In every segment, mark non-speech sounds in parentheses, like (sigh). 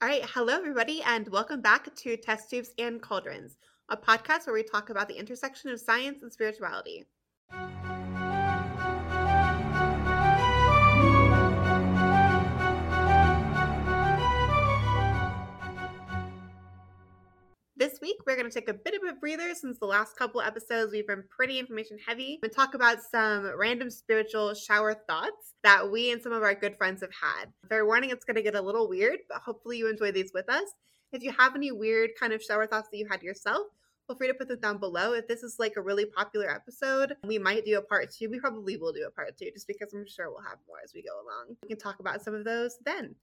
All right, hello everybody, and welcome back to Test Tubes and Cauldrons, a podcast where we talk about the intersection of science and spirituality. Week, we're going to take a bit of a breather since the last couple episodes we've been pretty information heavy and talk about some random spiritual shower thoughts that we and some of our good friends have had. Fair warning, it's going to get a little weird, but hopefully you enjoy these with us. If you have any weird kind of shower thoughts that you had yourself, feel free to put them down below. If this is like a really popular episode, we might do a part two. We probably will do a part two just because I'm sure we'll have more as we go along. We can talk about some of those then.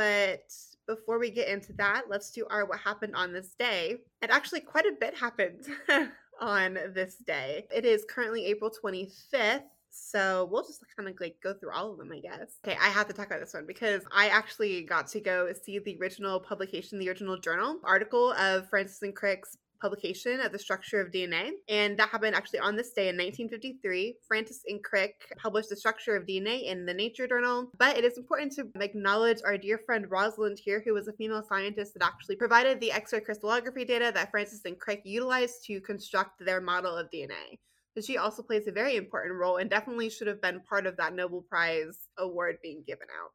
But before we get into that, let's do our what happened on this day. And actually, quite a bit happened (laughs) on this day. It is currently April 25th. So we'll just kind of like go through all of them, I guess. Okay, I have to talk about this one because I actually got to go see the original publication, the original journal article of Francis and Crick's publication of the structure of DNA. And that happened actually on this day in 1953. Francis and Crick published the structure of DNA in the Nature Journal. But it is important to acknowledge our dear friend Rosalind here, who was a female scientist that actually provided the X ray crystallography data that Francis and Crick utilized to construct their model of DNA. So she also plays a very important role and definitely should have been part of that Nobel Prize award being given out.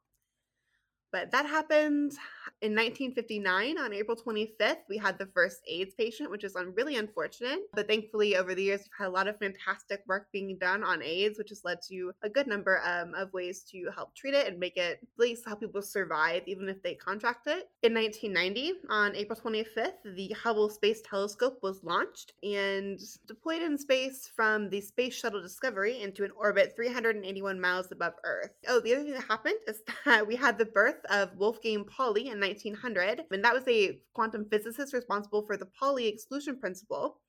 But that happened in 1959 on April 25th. We had the first AIDS patient, which is really unfortunate. But thankfully, over the years, we've had a lot of fantastic work being done on AIDS, which has led to a good number um, of ways to help treat it and make it at least help people survive, even if they contract it. In 1990, on April 25th, the Hubble Space Telescope was launched and deployed in space from the Space Shuttle Discovery into an orbit 381 miles above Earth. Oh, the other thing that happened is (laughs) that we had the birth of Wolfgang Pauli in 1900, and that was a quantum physicist responsible for the Pauli exclusion principle.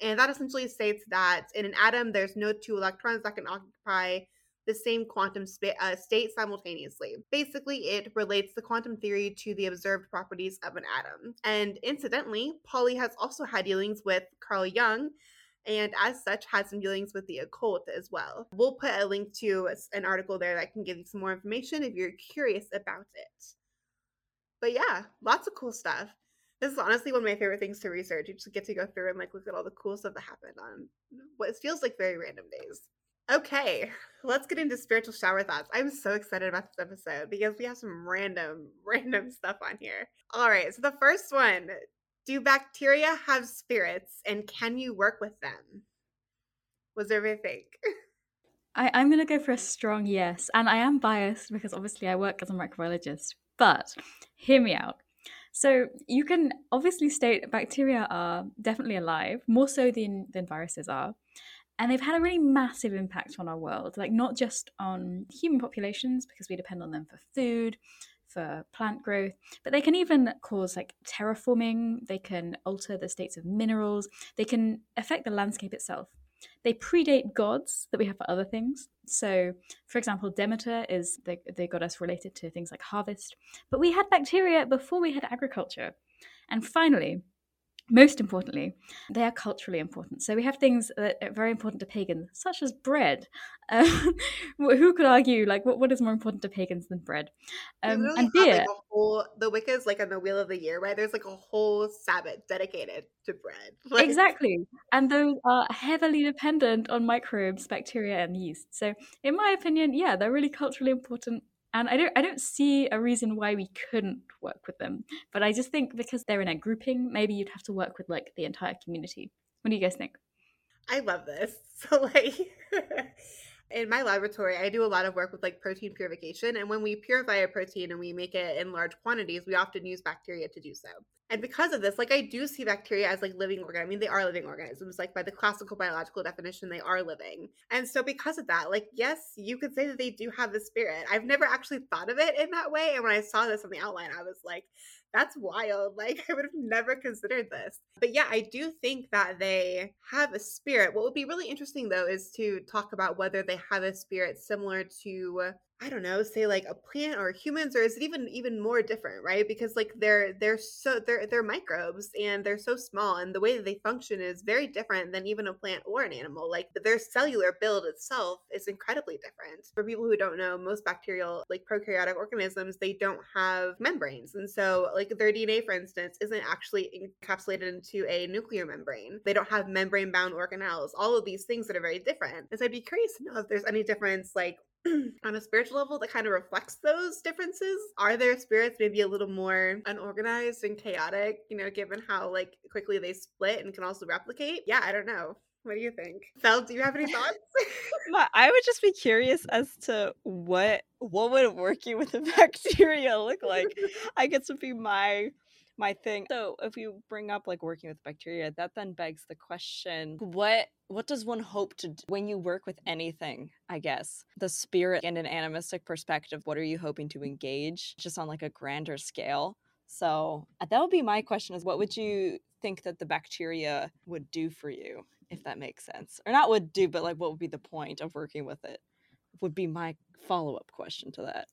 And that essentially states that in an atom, there's no two electrons that can occupy the same quantum spa- uh, state simultaneously. Basically, it relates the quantum theory to the observed properties of an atom. And incidentally, Pauli has also had dealings with Carl Jung and as such has some dealings with the occult as well. We'll put a link to an article there that can give you some more information if you're curious about it. But yeah, lots of cool stuff. This is honestly one of my favorite things to research. You just get to go through and like look at all the cool stuff that happened on what feels like very random days. Okay, (laughs) let's get into spiritual shower thoughts. I'm so excited about this episode because we have some random, (laughs) random stuff on here. All right, so the first one do bacteria have spirits and can you work with them? What's everybody think? I, I'm going to go for a strong yes. And I am biased because obviously I work as a microbiologist. But hear me out. So you can obviously state bacteria are definitely alive, more so than, than viruses are. And they've had a really massive impact on our world, like not just on human populations, because we depend on them for food, for plant growth, but they can even cause like terraforming, they can alter the states of minerals, they can affect the landscape itself. They predate gods that we have for other things. So, for example, Demeter is the, the goddess related to things like harvest, but we had bacteria before we had agriculture. And finally, most importantly, they are culturally important. So we have things that are very important to pagans, such as bread. Um, (laughs) who could argue, like, what, what is more important to pagans than bread? Um, and beer. Like whole, the Wiccas, like on the Wheel of the Year, right? There's like a whole Sabbath dedicated to bread. (laughs) Like, exactly. And those are heavily dependent on microbes, bacteria, and yeast. So, in my opinion, yeah, they're really culturally important and I don't I don't see a reason why we couldn't work with them. But I just think because they're in a grouping, maybe you'd have to work with like the entire community. What do you guys think? I love this. (laughs) So like (laughs) in my laboratory, I do a lot of work with like protein purification. And when we purify a protein and we make it in large quantities, we often use bacteria to do so. And because of this, like I do see bacteria as like living organisms. I mean, they are living organisms. Like by the classical biological definition, they are living. And so because of that, like yes, you could say that they do have the spirit. I've never actually thought of it in that way. And when I saw this on the outline, I was like, that's wild. Like, (laughs) I would have never considered this. But yeah, I do think that they have a spirit. What would be really interesting, though, is to talk about whether they have a spirit similar to I don't know, say like a plant or humans, or is it even even more different, right? Because like they're they're so they're they're microbes and they're so small, and the way that they function is very different than even a plant or an animal. Like their cellular build itself is incredibly different. For people who don't know, most bacterial like prokaryotic organisms they don't have membranes, and so like their DNA, for instance, isn't actually encapsulated into a nuclear membrane. They don't have membrane bound organelles. All of these things that are very different. And so I'd be curious to know if there's any difference like (clears throat) on a spiritual level that kind of reflects those differences? Are their spirits maybe a little more unorganized and chaotic, you know, given how like quickly they split and can also replicate? Yeah, I don't know. What do you think? Fel, do you have any thoughts? (laughs) I would just be curious as to what what would working with a (laughs) bacteria look like. I guess would be my my thing. So if you bring up like working with bacteria, that then begs the question, what what does one hope to do when you work with anything, I guess? The spirit and an animistic perspective, what are you hoping to engage just on like a grander scale? So uh, that would be my question is what would you think that the bacteria would do for you, if that makes sense? Or not would do, but like what would be the point of working with it? Would be my follow-up question to that.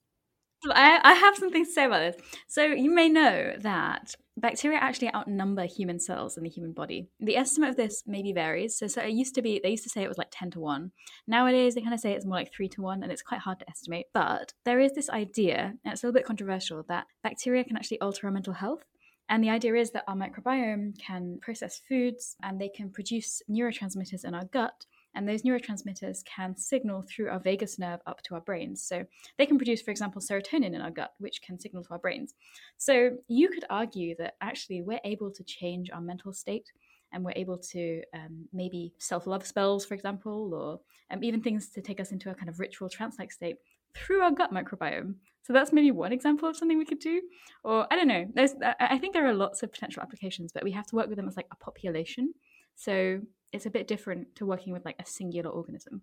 I, I have something to say about this. So you may know that bacteria actually outnumber human cells in the human body. The estimate of this maybe varies. So, so it used to be they used to say it was like ten to one. Nowadays they kind of say it's more like three to one, and it's quite hard to estimate. But there is this idea, and it's a little bit controversial, that bacteria can actually alter our mental health. And the idea is that our microbiome can process foods and they can produce neurotransmitters in our gut and those neurotransmitters can signal through our vagus nerve up to our brains. So they can produce, for example, serotonin in our gut, which can signal to our brains. So you could argue that actually we're able to change our mental state and we're able to um, maybe self love spells, for example, or um, even things to take us into a kind of ritual trance like state through our gut microbiome. So that's maybe one example of something we could do. Or I don't know. There's, I think there are lots of potential applications, but we have to work with them as like a population. So it's a bit different to working with like a singular organism.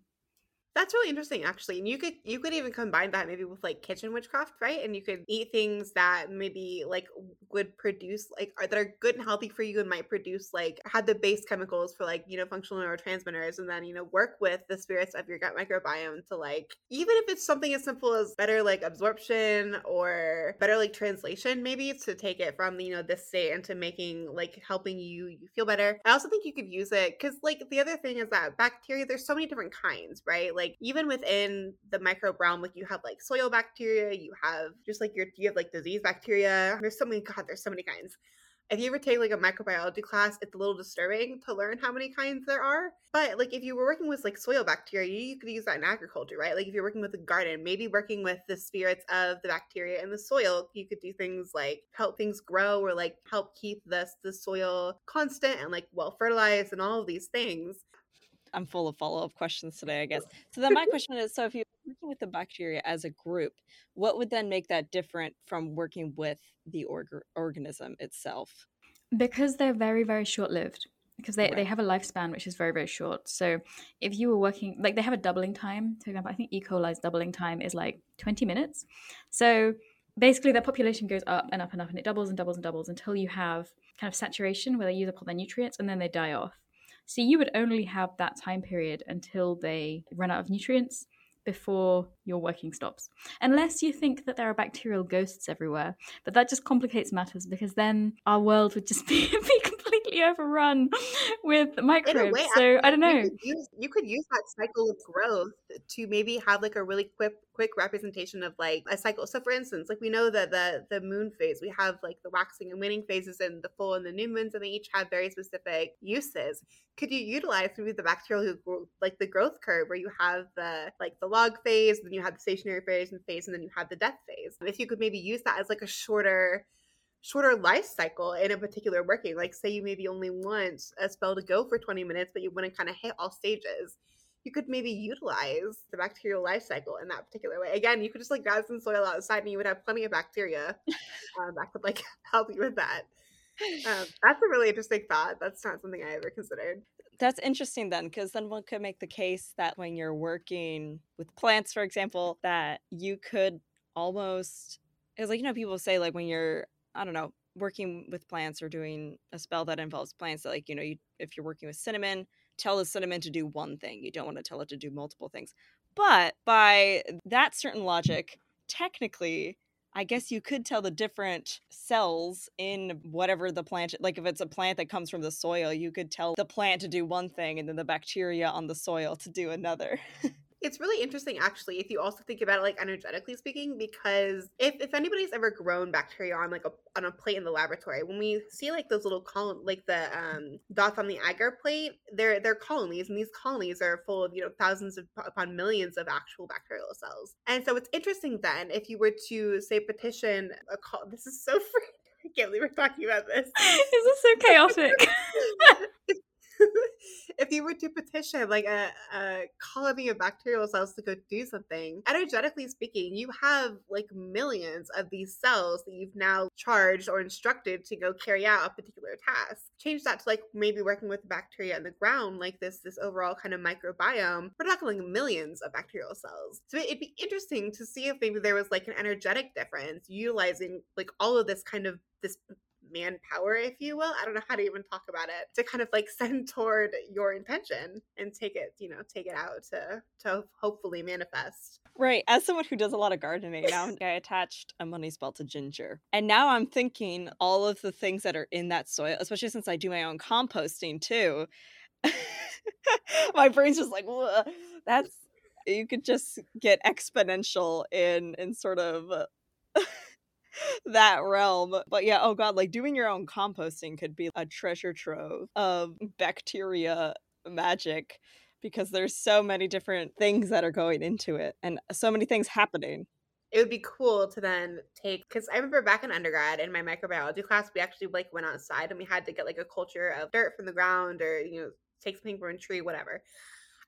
That's really interesting, actually. And you could you could even combine that maybe with like kitchen witchcraft, right? And you could eat things that maybe like would produce like are that are good and healthy for you and might produce like have the base chemicals for like you know functional neurotransmitters, and then you know work with the spirits of your gut microbiome to like even if it's something as simple as better like absorption or better like translation, maybe to take it from you know this state into making like helping you you feel better. I also think you could use it because like the other thing is that bacteria there's so many different kinds, right? Like like even within the microbe realm, like you have like soil bacteria, you have just like your you have like disease bacteria. There's so many god, there's so many kinds. If you ever take like a microbiology class, it's a little disturbing to learn how many kinds there are. But like if you were working with like soil bacteria, you could use that in agriculture, right? Like if you're working with a garden, maybe working with the spirits of the bacteria in the soil, you could do things like help things grow or like help keep this the soil constant and like well fertilized and all of these things. I'm full of follow up questions today, I guess. So then my question is: so if you're working with the bacteria as a group, what would then make that different from working with the org- organism itself? Because they're very very short lived. Because they, right. they have a lifespan which is very very short. So if you were working like they have a doubling time, for example, I think E. coli's doubling time is like 20 minutes. So basically their population goes up and up and up and it doubles and doubles and doubles until you have kind of saturation where they use up all their nutrients and then they die off. So you would only have that time period until they run out of nutrients before your working stops. Unless you think that there are bacterial ghosts everywhere. But that just complicates matters because then our world would just (laughs) be, be completely overrun with microbes. Way, so I don't know. You could, use, you could use that cycle of growth to maybe have like a really quick quick representation of like a cycle. So for instance, like we know that the the moon phase, we have like the waxing and waning phases and the full and the new moons, and they each have very specific uses. Could you utilize maybe the bacterial like the growth curve where you have the like the log phase, then you have the stationary phase and phase, and then you have the death phase. If you could maybe use that as like a shorter shorter life cycle in a particular working. Like say you maybe only want a spell to go for 20 minutes, but you want to kind of hit all stages you could maybe utilize the bacterial life cycle in that particular way. Again, you could just like grab some soil outside and you would have plenty of bacteria um, that could like (laughs) help you with that. Um, (sighs) that's a really interesting thought. That's not something I ever considered. That's interesting then, because then one could make the case that when you're working with plants, for example, that you could almost, it's like, you know, people say like when you're, I don't know, working with plants or doing a spell that involves plants, like, you know, you, if you're working with cinnamon, tell the cinnamon to do one thing. You don't want to tell it to do multiple things. But by that certain logic, technically, I guess you could tell the different cells in whatever the plant, like if it's a plant that comes from the soil, you could tell the plant to do one thing and then the bacteria on the soil to do another. (laughs) It's really interesting, actually, if you also think about it like energetically speaking, because if, if anybody's ever grown bacteria on like a on a plate in the laboratory, when we see like those little column like the um, dots on the agar plate, they're they're colonies, and these colonies are full of you know thousands of, upon millions of actual bacterial cells. And so it's interesting then if you were to say petition a call. This is so. (laughs) I can't believe we're talking about this. (laughs) this is so (laughs) chaotic. (laughs) if you were to petition like a, a colony of bacterial cells to go do something, energetically speaking, you have like millions of these cells that you've now charged or instructed to go carry out a particular task. Change that to like maybe working with bacteria in the ground, like this this overall kind of microbiome. We're talking like millions of bacterial cells. So it'd be interesting to see if maybe there was like an energetic difference utilizing like all of this kind of this manpower, if you will. I don't know how to even talk about it to kind of like (laughs) send toward your intention and take it, you know, take it out to to hopefully manifest. Right. As someone who does a lot of gardening, now I attached a money spell to ginger. And now I'm thinking all of the things that are in that soil, especially since I do my own composting too. (laughs) my brain's just like, that's you could just get exponential in in sort of uh, that realm. But yeah, oh god, like doing your own composting could be a treasure trove of (laughs) bacteria magic because there's so many different things that are going into it and so many things happening. It would be cool to then take because I remember back in undergrad in my microbiology class, we actually like went outside and we had to get like a culture of dirt from the ground or you know take something from a tree, whatever.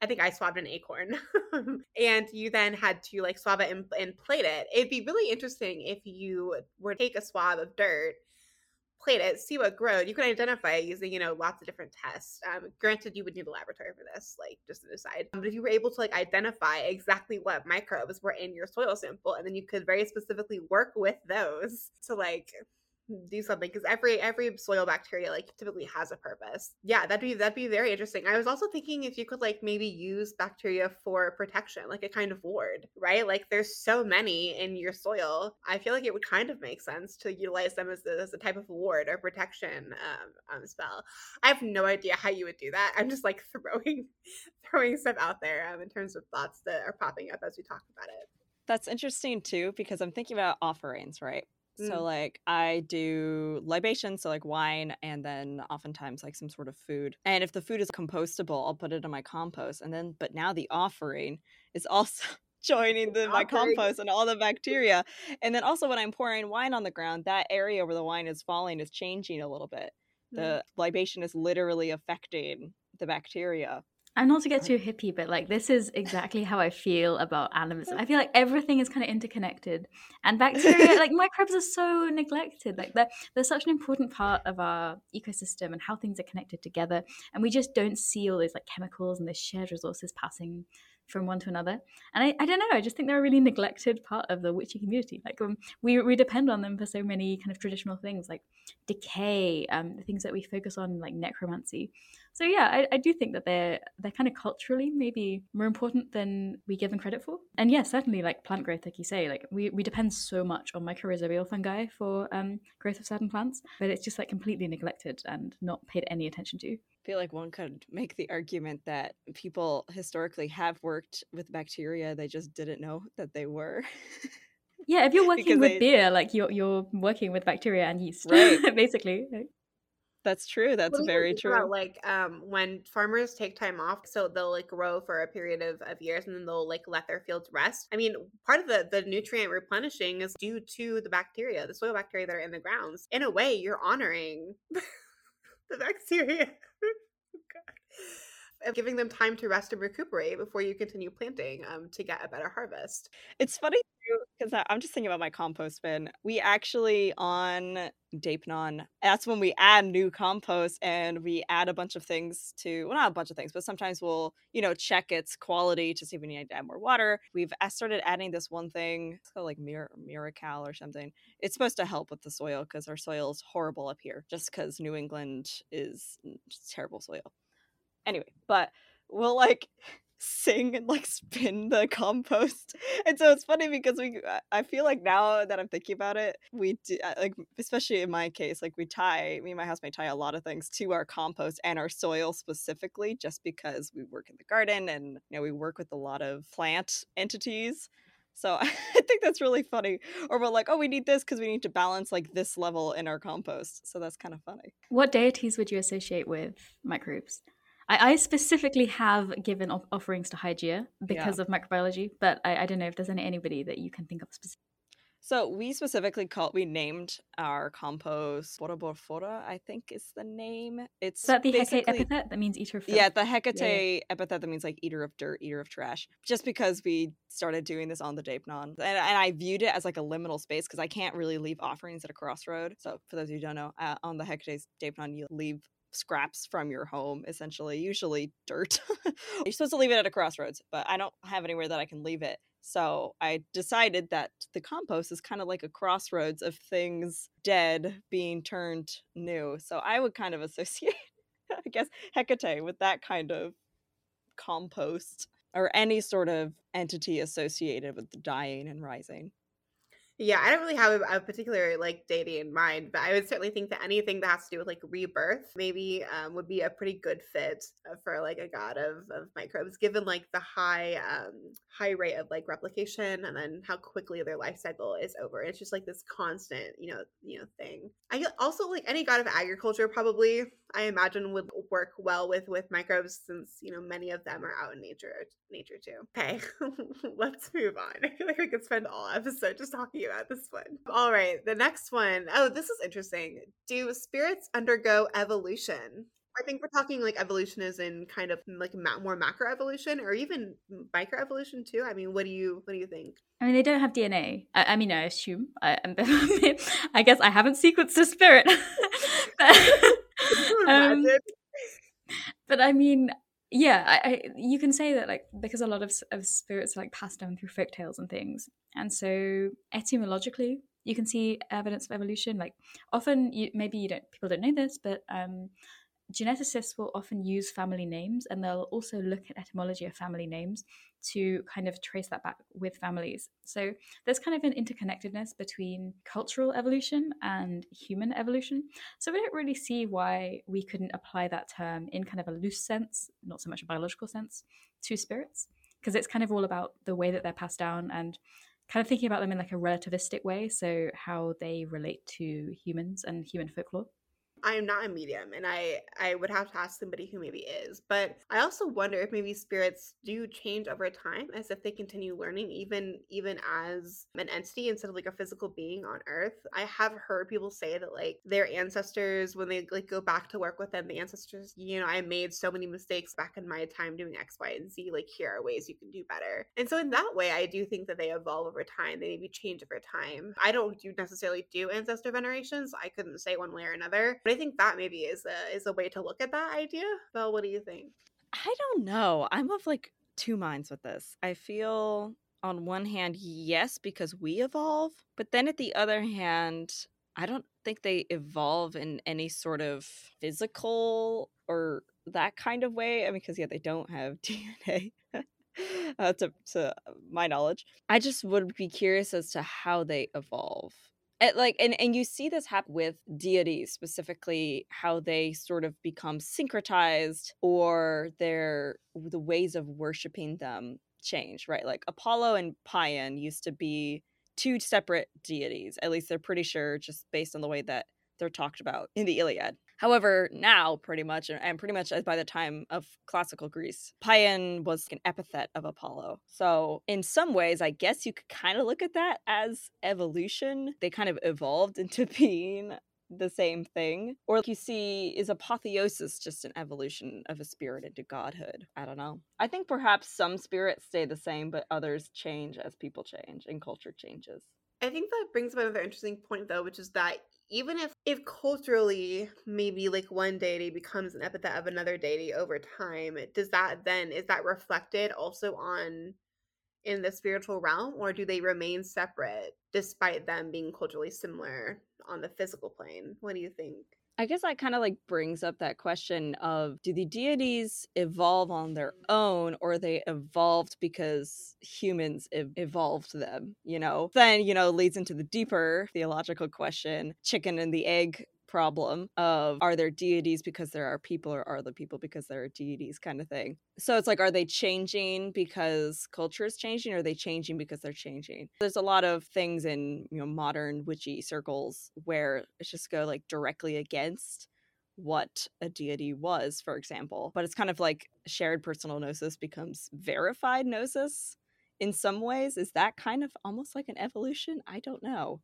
I think I swabbed an acorn. (laughs) and you then had to like swab it and, and plate it. It'd be really interesting if you were to take a swab of dirt, plate it, see what growed. You can identify it using, you know, lots of different tests. Um, granted, you would need a laboratory for this, like just an aside. But if you were able to like identify exactly what microbes were in your soil sample, and then you could very specifically work with those to like do something because every every soil bacteria like typically has a purpose. Yeah that'd be that'd be very interesting. I was also thinking if you could like maybe use bacteria for protection like a kind of ward right? Like there's so many in your soil. I feel like it would kind of make sense to utilize them as a, as a type of ward or protection um, um, spell. I have no idea how you would do that. I'm just like (laughs) throwing throwing stuff out there um, in terms of thoughts that are popping up as we talk about it. That's interesting too because i'm thinking about offerings right so mm. like I do libations, so like wine, and then oftentimes like some sort of food. And if the food is compostable, I'll put it in my compost. And then, but now the offering is (laughs) also joining the my compost and all the bacteria. And then also when I'm pouring wine on the ground, that area where the wine is falling is changing a little bit. The mm. libation is literally affecting the bacteria. I'm not to get too hippie, but like this is exactly how I feel about animism. I feel like everything is kind of interconnected, and bacteria, (laughs) like microbes, are so neglected. Like they're they're such an important part of our ecosystem and how things are connected together, and we just don't see all those like chemicals and the shared resources passing from one to another. And I, I don't know, I just think they're a really neglected part of the witchy community. Like um, we, we depend on them for so many kind of traditional things like decay, um, the things that we focus on like necromancy. So yeah, I, I do think that they're they're kind of culturally maybe more important than we give them credit for. And yeah, certainly like plant growth, like you say, like we, we depend so much on mycorrhizal fungi for um, growth of certain plants, but it's just like completely neglected and not paid any attention to. I feel like one could make the argument that people historically have worked with bacteria they just didn't know that they were. Yeah if you're (laughs) working with they... beer like you're you're working with bacteria and yeast right. (laughs) basically that's true that's well, very true. about, like um when farmers take time off so they'll like grow for a period of, of years and then they'll like let their fields rest? I mean part of the the nutrient replenishing is due to the bacteria the soil bacteria that are in the grounds. In a way you're honoring (laughs) the bacteria (laughs) of giving them time to rest and recuperate before you continue planting um, to get a better harvest. It's funny because I'm just thinking about my compost bin. We actually on Deipnon, that's when we add new compost and we add a bunch of things to, well, not a bunch of things, but sometimes we'll, you know, check its quality to see if we need to add more water. We've started adding this one thing, it's called like Mir- Miracal or something. It's supposed to help with the soil because our soil is horrible up here just because New England is terrible soil anyway, but we'll like (laughs) sing and like spin the compost. (laughs) And so it's funny because we uh, I feel like now that I'm thinking about it, we do uh, like especially in my case, like we tie me and my housemate tie a lot of things to our compost and our soil specifically just because we work in the garden and you know we work with a lot of plant entities. So (laughs) I think that's really funny. Or we're like, oh, we need this because we need to balance like this level in our compost. So that's kind of funny. What deities would you associate with microbes? I, I specifically have given offerings to Hygeia because yeah. of microbiology, but I, I, don't know if there's any anybody that you can think of specifically. So we specifically called we named our compost Borborophorba, I think is the name. It's is that the Hecate epithet that means eater of filth? Yeah, the Hecate yeah. epithet that means like eater of dirt, eater of trash. Just because we started doing this on the Deipnon. And, and I viewed it as like a liminal space because I can't really leave offerings at a crossroad. So for those of you who don't know, uh, on the Hecate's Deipnon, you leave scraps from your home, essentially, usually dirt. (laughs) You're supposed to leave it at a crossroads, but I don't have anywhere that I can leave it. So I decided that the compost is kind of like a crossroads of things dead being turned new. So I would kind of associate, (laughs) I guess, Hecate with that kind of compost or any sort of entity associated with the dying and rising. Yeah, I don't really have a, particular like deity in mind, but I would certainly think that anything that has to do with like rebirth maybe um, would be a pretty good fit uh, for like a god of, of microbes, given like the high um, high rate of like replication and then how quickly their life cycle is over. It's just like this constant, you know, you know thing. I also like any god of agriculture probably I imagine would work well with with microbes since you know many of them are out in nature nature too. Okay, (laughs) let's move on. I feel like we could spend all episode just talking about this one. All right, the next one. Oh, this is interesting. Do spirits undergo evolution? I think we're talking like evolution is in kind of like ma- more macro evolution or even micro evolution too. I mean, what do you what do you think? I mean, they don't have DNA. I, I mean, I assume. I, (laughs) I guess I haven't sequenced a spirit. (laughs) but, (laughs) um, but I mean, yeah, I, I, you can say that like because a lot of, of spirits are like passed down through folk tales and things, and so etymologically you can see evidence of evolution. Like often, you maybe you don't people don't know this, but um, geneticists will often use family names and they'll also look at etymology of family names to kind of trace that back with families. So there's kind of an interconnectedness between cultural evolution and human evolution. So we don't really see why we couldn't apply that term in kind of a loose sense, not so much a biological sense, to spirits, because it's kind of all about the way that they're passed down and kind of thinking about them in like a relativistic way. So how they relate to humans and human folklore. I am not a medium and I I would have to ask somebody who maybe is. But I also wonder if maybe spirits do change over time as if they continue learning even even as an entity instead of like a physical being on earth. I have heard people say that like their ancestors when they like go back to work with them, the ancestors, you know, I made so many mistakes back in my time doing X, Y, and Z. Like here are ways you can do better. And so in that way I do think that they evolve over time. They maybe change over time. I don't do necessarily do ancestor venerations. I couldn't say one way or another. But I think that maybe is a is a way to look at that idea. Belle, what do you think? I don't know. I'm of like two minds with this. I feel on one hand, yes, because we evolve, but then at the other hand, I don't think they evolve in any sort of physical or that kind of way. I mean, because yeah, they don't have (laughs) DNA. uh, to, to my knowledge, I just would be curious as to how they evolve like and, and you see this happen with deities specifically how they sort of become syncretized or their the ways of worshiping them change right? Like apollo and paean used to be two separate deities at least they're pretty sure just based on the way that they're talked about in the iliad However, now pretty much, and pretty much by the time of classical Greece, Paean was an epithet of Apollo. So, in some ways, I guess you could kind of look at that as evolution. They kind of evolved (laughs) into being the same thing. Or like you see, is apotheosis just an evolution of a spirit into godhood? I don't know. I think perhaps some spirits stay the same, but others change as people change and culture changes. I think that brings up another interesting point though, which is that even if if culturally maybe like one deity becomes an epithet of another deity over time does that then is that reflected also on in the spiritual realm or do they remain separate despite them being culturally similar on the physical plane? What do you think I guess that kind of like brings up that question of do the deities evolve on their own or they evolved because humans ev- evolved them, you know? Then, you know, leads into the deeper theological question, chicken and the egg problem of are there deities because there are people or are the people because there are deities kind of thing. So it's like are they changing because culture is changing or are they changing because they're changing? There's a lot of things in, you know, modern witchy circles where it's just go like directly against what a deity was, for example. But it's kind of like shared personal gnosis becomes verified gnosis in some ways. Is that kind of almost like an evolution? I don't know.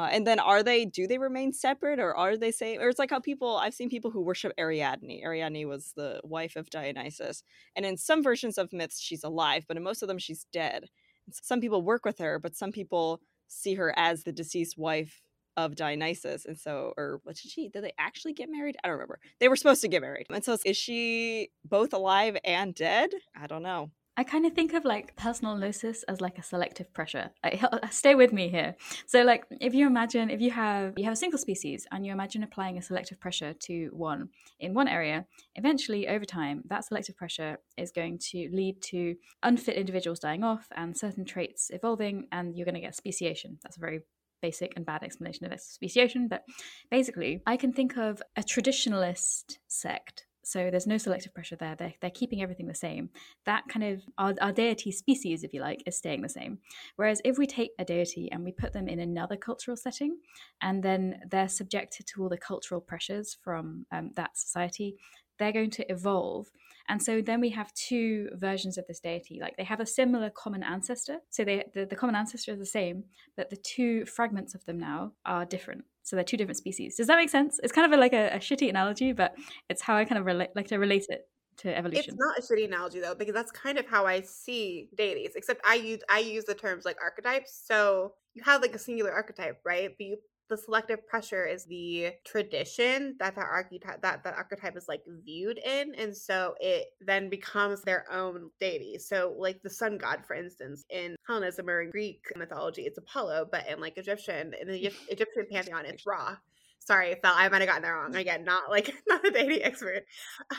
Uh, and then are they do they remain separate or are they same or it's like how people I've seen people who worship Ariadne. Ariadne was the wife of Dionysus. And in some versions of myths she's alive, but in most of them she's dead. Some people work with her, but some people see her as the deceased wife of Dionysus. And so or what did she did they actually get married? I don't remember. They were supposed to get married. And so is she both alive and dead? I don't know. I kind of think of like personal gnosis as like a selective pressure. Like, (laughs) uh, stay with me here. So, like, if you imagine if you have you have a single species and you imagine applying a selective pressure to one in one area, eventually over time, that selective pressure is going to lead to unfit individuals dying off and certain traits evolving, and you're going to get speciation. That's a very basic and bad explanation of speciation, but basically, I can think of a traditionalist sect so there's no selective pressure there. They're, they're keeping everything the same. That kind of, our, our deity species, if you like, is staying the same. Whereas if we take a deity and we put them in another cultural setting, and then they're subjected to all the cultural pressures from um, that society, they're going to evolve. And so then we have two versions of this deity. Like they have a similar common ancestor. So they, the, the common ancestor is the same, but the two fragments of them now are different. So they're two different species. Does that make sense? It's kind of a, like a, a, shitty analogy, but it's how I kind of relate, like to relate it to evolution. It's not a shitty analogy though, because that's kind of how I see deities. Except I use I use the terms like archetypes. So you have like a singular archetype, right? But you the selective pressure is the tradition that that archetype that that archetype is like viewed in and so it then becomes their own deity. So like the sun god for instance in hellenism or in greek mythology it's apollo but in like egyptian in the (laughs) egyptian pantheon it's ra. Sorry fell i might have gotten that wrong. (laughs) Again not like (laughs) not a deity expert.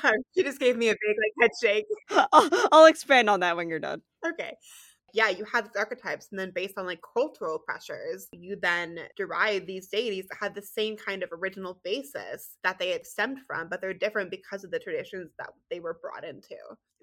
Um, she just gave me a big like head shake. I'll, I'll expand on that when you're done. Okay yeah, you have these archetypes, and then based on like cultural pressures, you then derive these deities that have the same kind of original basis that they had stemmed from, but they're different because of the traditions that they were brought into.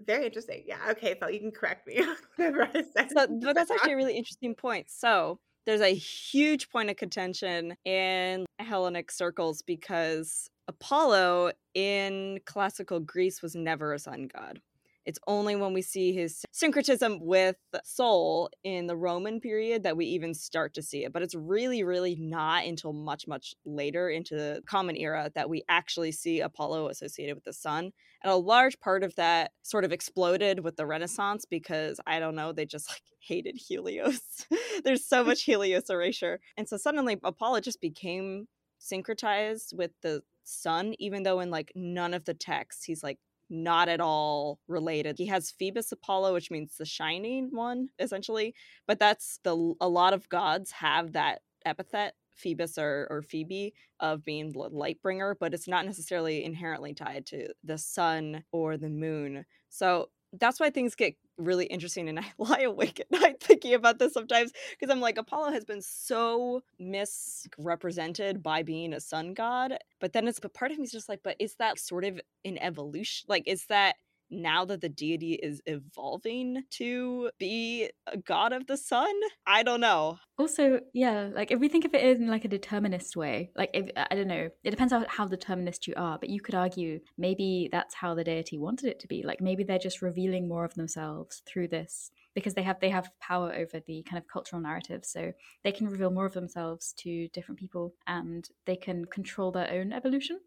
Very interesting. Yeah. Okay, so you can correct me (laughs) whatever I said. So, (laughs) but that's actually a really interesting point. So there's a huge point of contention in Hellenic circles because Apollo in classical Greece was never a sun god. It's only when we see his syncretism with Sol in the Roman period that we even start to see it. But it's really, really not until much, much later into the Common Era that we actually see Apollo associated with the sun. And a large part of that sort of exploded with the Renaissance because I don't know, they just like (laughs) hated Helios. (laughs) There's so much Helios erasure. And so suddenly Apollo just became syncretized with the sun, even though in like none of the texts he's like not at all related. He has Phoebus Apollo, which means the shining one, essentially. But that's the a lot of gods have that epithet, Phoebus or, or Phoebe, of being light bringer, but it's not necessarily inherently tied to the sun or the moon. So that's why things get really interesting and I (laughs) lie awake at night thinking about this sometimes because I'm like Apollo has been so misrepresented by being a sun god but then it's but part of me is just like but is that sort of an evolution like is that now that the deity is evolving to be a god of the sun? I don't know. Also yeah like if we think of it in like a determinist way like if i don't know it depends on how determinist you are but you could argue maybe that's how the deity wanted it to be like maybe they're just revealing more of themselves through this because they have they have power over the kind of cultural narrative so they can reveal more of themselves to different people and they can control their own evolution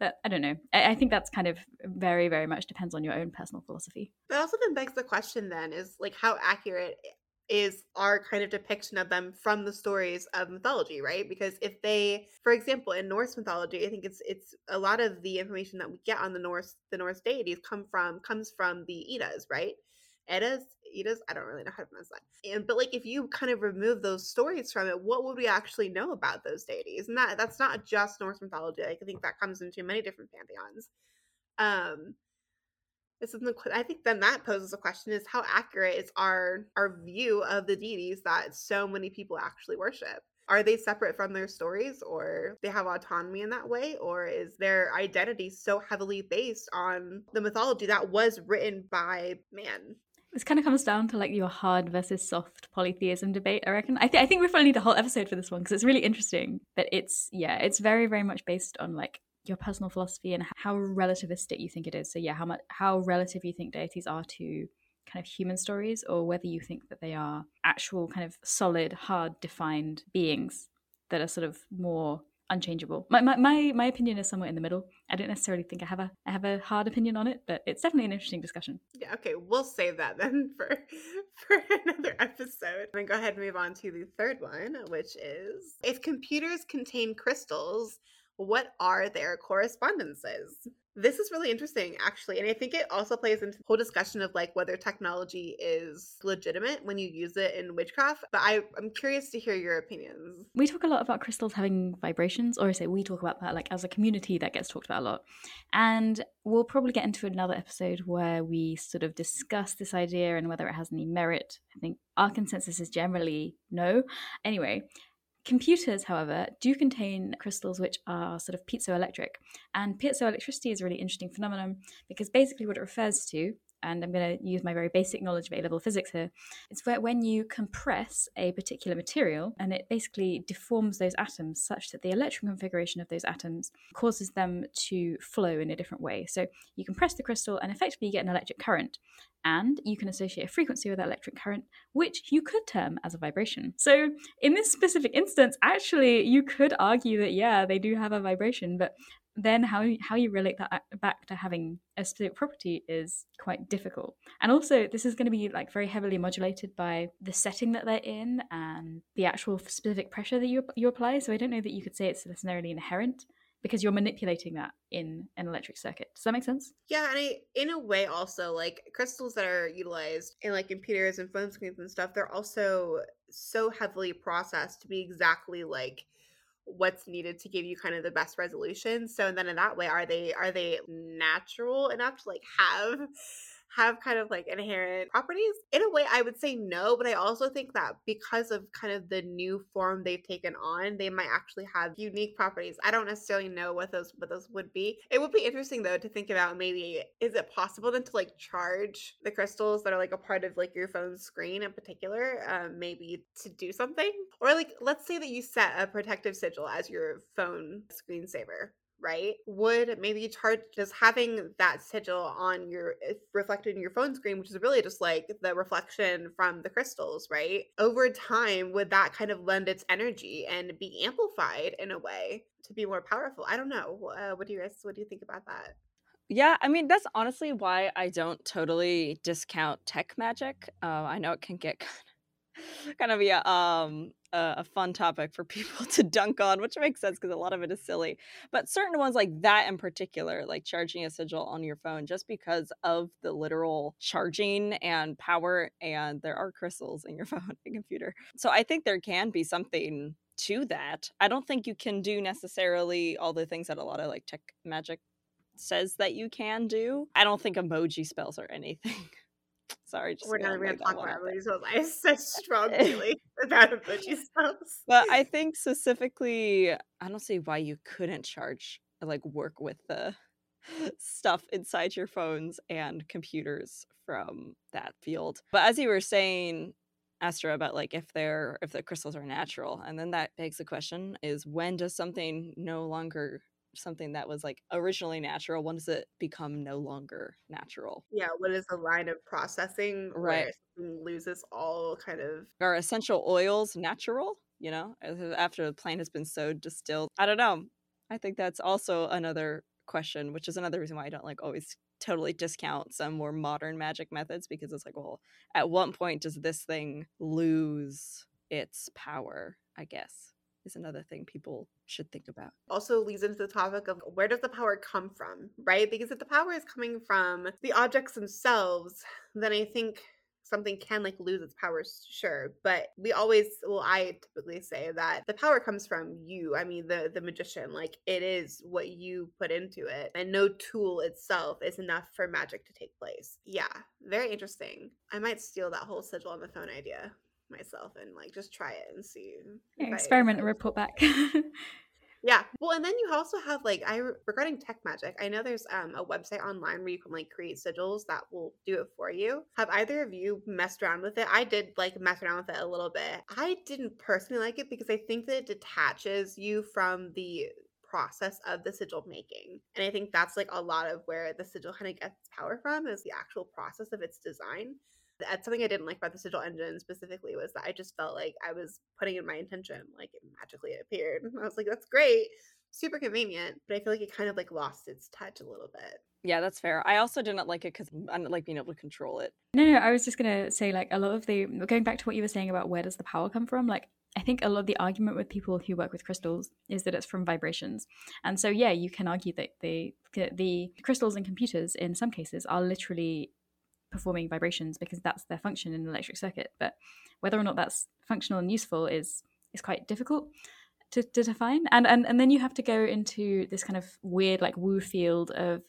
but I don't know. I, I, think that's kind of very, very much depends on your own personal philosophy. But also then begs the question then is like how accurate is our kind of depiction of them from the stories of mythology, right? Because if they, for example, in Norse mythology, I think it's it's a lot of the information that we get on the Norse the Norse deities come from comes from the Eddas, right? Eddas, Eddas, I don't really know how to pronounce that. And but like if you kind of remove those stories from it, what would we actually know about those deities? And that that's not just Norse mythology. Like, I think that comes into many different pantheons. Um this is the, I think then that poses a question is how accurate is our our view of the deities that so many people actually worship? Are they separate from their stories or they have autonomy in that way? Or is their identity so heavily based on the mythology that was written by man? This kind of comes down to like your hard versus soft polytheism debate, I reckon. I, th- I think we probably need a whole episode for this one because it's really interesting. But it's, yeah, it's very, very much based on like your personal philosophy and how relativistic you think it is. So yeah, how much how relative you think deities are to kind of human stories, or whether you think that they are actual kind of solid, hard defined beings that are sort of more unchangeable. My, my, my, my opinion is somewhere in the middle. I don't necessarily think I have a I have a hard opinion on it, but it's definitely an interesting discussion. Yeah, okay, we'll save that then (laughs) for for another episode. And go ahead and move on to the third one, which is if computers contain crystals, what are their correspondences? This is really interesting, actually. And I think it also plays into the whole discussion of like whether technology is legitimate when you use it in witchcraft. But I, I'm curious to hear your opinions. We talk a lot about crystals having vibrations, or I say we talk about that like as a community that gets talked about a lot. And we'll probably get into another episode where we sort of discuss this idea and whether it has any merit. I think our consensus is generally no. Anyway, Computers, however, do contain crystals which are sort of piezoelectric. And piezoelectricity is a really interesting phenomenon because basically what it refers to and I'm going to use my very basic knowledge of A level physics here. It's where when you compress a particular material and it basically deforms those atoms such that the electron configuration of those atoms causes them to flow in a different way. So you compress the crystal and effectively you get an electric current. And you can associate a frequency with that electric current, which you could term as a vibration. So, in this specific instance, actually, you could argue that, yeah, they do have a vibration, but then how how you relate that back to having a specific property is quite difficult. And also, this is going to be like very heavily modulated by the setting that they're in and the actual specific pressure that you you apply. So I don't know that you could say it's necessarily inherent because you're manipulating that in an electric circuit. Does that make sense? Yeah, and I, in a way, also like crystals that are utilized in like computers and phone screens and stuff, they're also so heavily processed to be exactly like what's needed to give you kind of the best resolution so then in that way are they are they natural enough to like have have kind of like inherent properties? In a way, I would say no, but I also think that because of kind of the new form they've taken on, they might actually have unique properties. I don't necessarily know what those what those would be. It would be interesting though to think about maybe is it possible then to like charge the crystals that are like a part of like your phone screen in particular, um, maybe to do something? Or like let's say that you set a protective sigil as your phone screensaver right? Would maybe charge just having that sigil on your eh, reflected in your phone screen which is really just like the reflection from the crystals right? Over time would that kind of lend its energy and be amplified in a way to be more powerful? I don't know uh, what do you guys what do you think about that? Yeah, I mean that's honestly why I don't totally discount tech magic. Uh, I know it can get (laughs) kind (laughs) of be a um a, fun topic for (laughs) people to dunk on, which makes sense because a lot of it is silly. But certain ones like that in particular, like charging a sigil on your phone, just because of the literal charging and power, and there are crystals in your (laughs) phone and computer. So I think there can be something to that. I don't think you can do necessarily all the things that a lot of like tech magic says that you can do. I don't think emoji spells or anything. Sorry, we're not even going to talk about emojis. So I have such strong feeling (laughs) about emoji spells. But I think specifically, I don't see why you couldn't charge like work with the (laughs) stuff inside your phones and computers from that field. But as you were saying, Astra, about like if they're if the crystals are natural, and then that begs the question: is when does something no longer something that was like originally natural when does it become no longer natural? Yeah what is the line of processing right. loses all kind of are essential oils natural you know after the plant has been so distilled? I don't know. I think that's also another question which is another reason why i don't like always totally discount some more modern magic methods because it's like well at what point does this thing lose its power i guess is another thing people should think about. Also leads into the topic of where does the power come from, right? Because if the power is coming from the objects themselves, then I think something can like lose its powers sure but we always well i typically say that the power comes from you i mean the the magician like it is what you put into it and no tool itself is enough for magic to take place yeah very interesting i might steal that whole sigil on the phone idea myself and like just try it and see yeah, experiment and report back (laughs) Yeah. Well, and then you also have like I regarding tech magic. I know there's um a website online where you can like create sigils that will do it for you. Have either of you messed around with it? I did like mess around with it a little bit. I didn't personally like it because I think that it detaches you from the process of the sigil making. And I think that's like a lot of where the sigil kind of gets power from is the actual process of its design. That's something I didn't like about the sigil engine specifically was that I just felt like I was putting in my intention, like it magically appeared. (laughs) I was like, that's great, super convenient, but I feel like it kind of like lost its touch a little bit. Yeah, that's fair. I also didn't like it because I didn't like being able to control it. No, no, I was just gonna say like a lot of the going back to what you were saying about where does the power come from, like I think a lot of the argument with people who work with crystals is that it's from vibrations. And so yeah, you can argue that the the crystals and computers in some cases are literally performing vibrations because that's their function in an electric circuit. But whether or not that's functional and useful is is quite difficult to, to define. And, and and then you have to go into this kind of weird like woo field of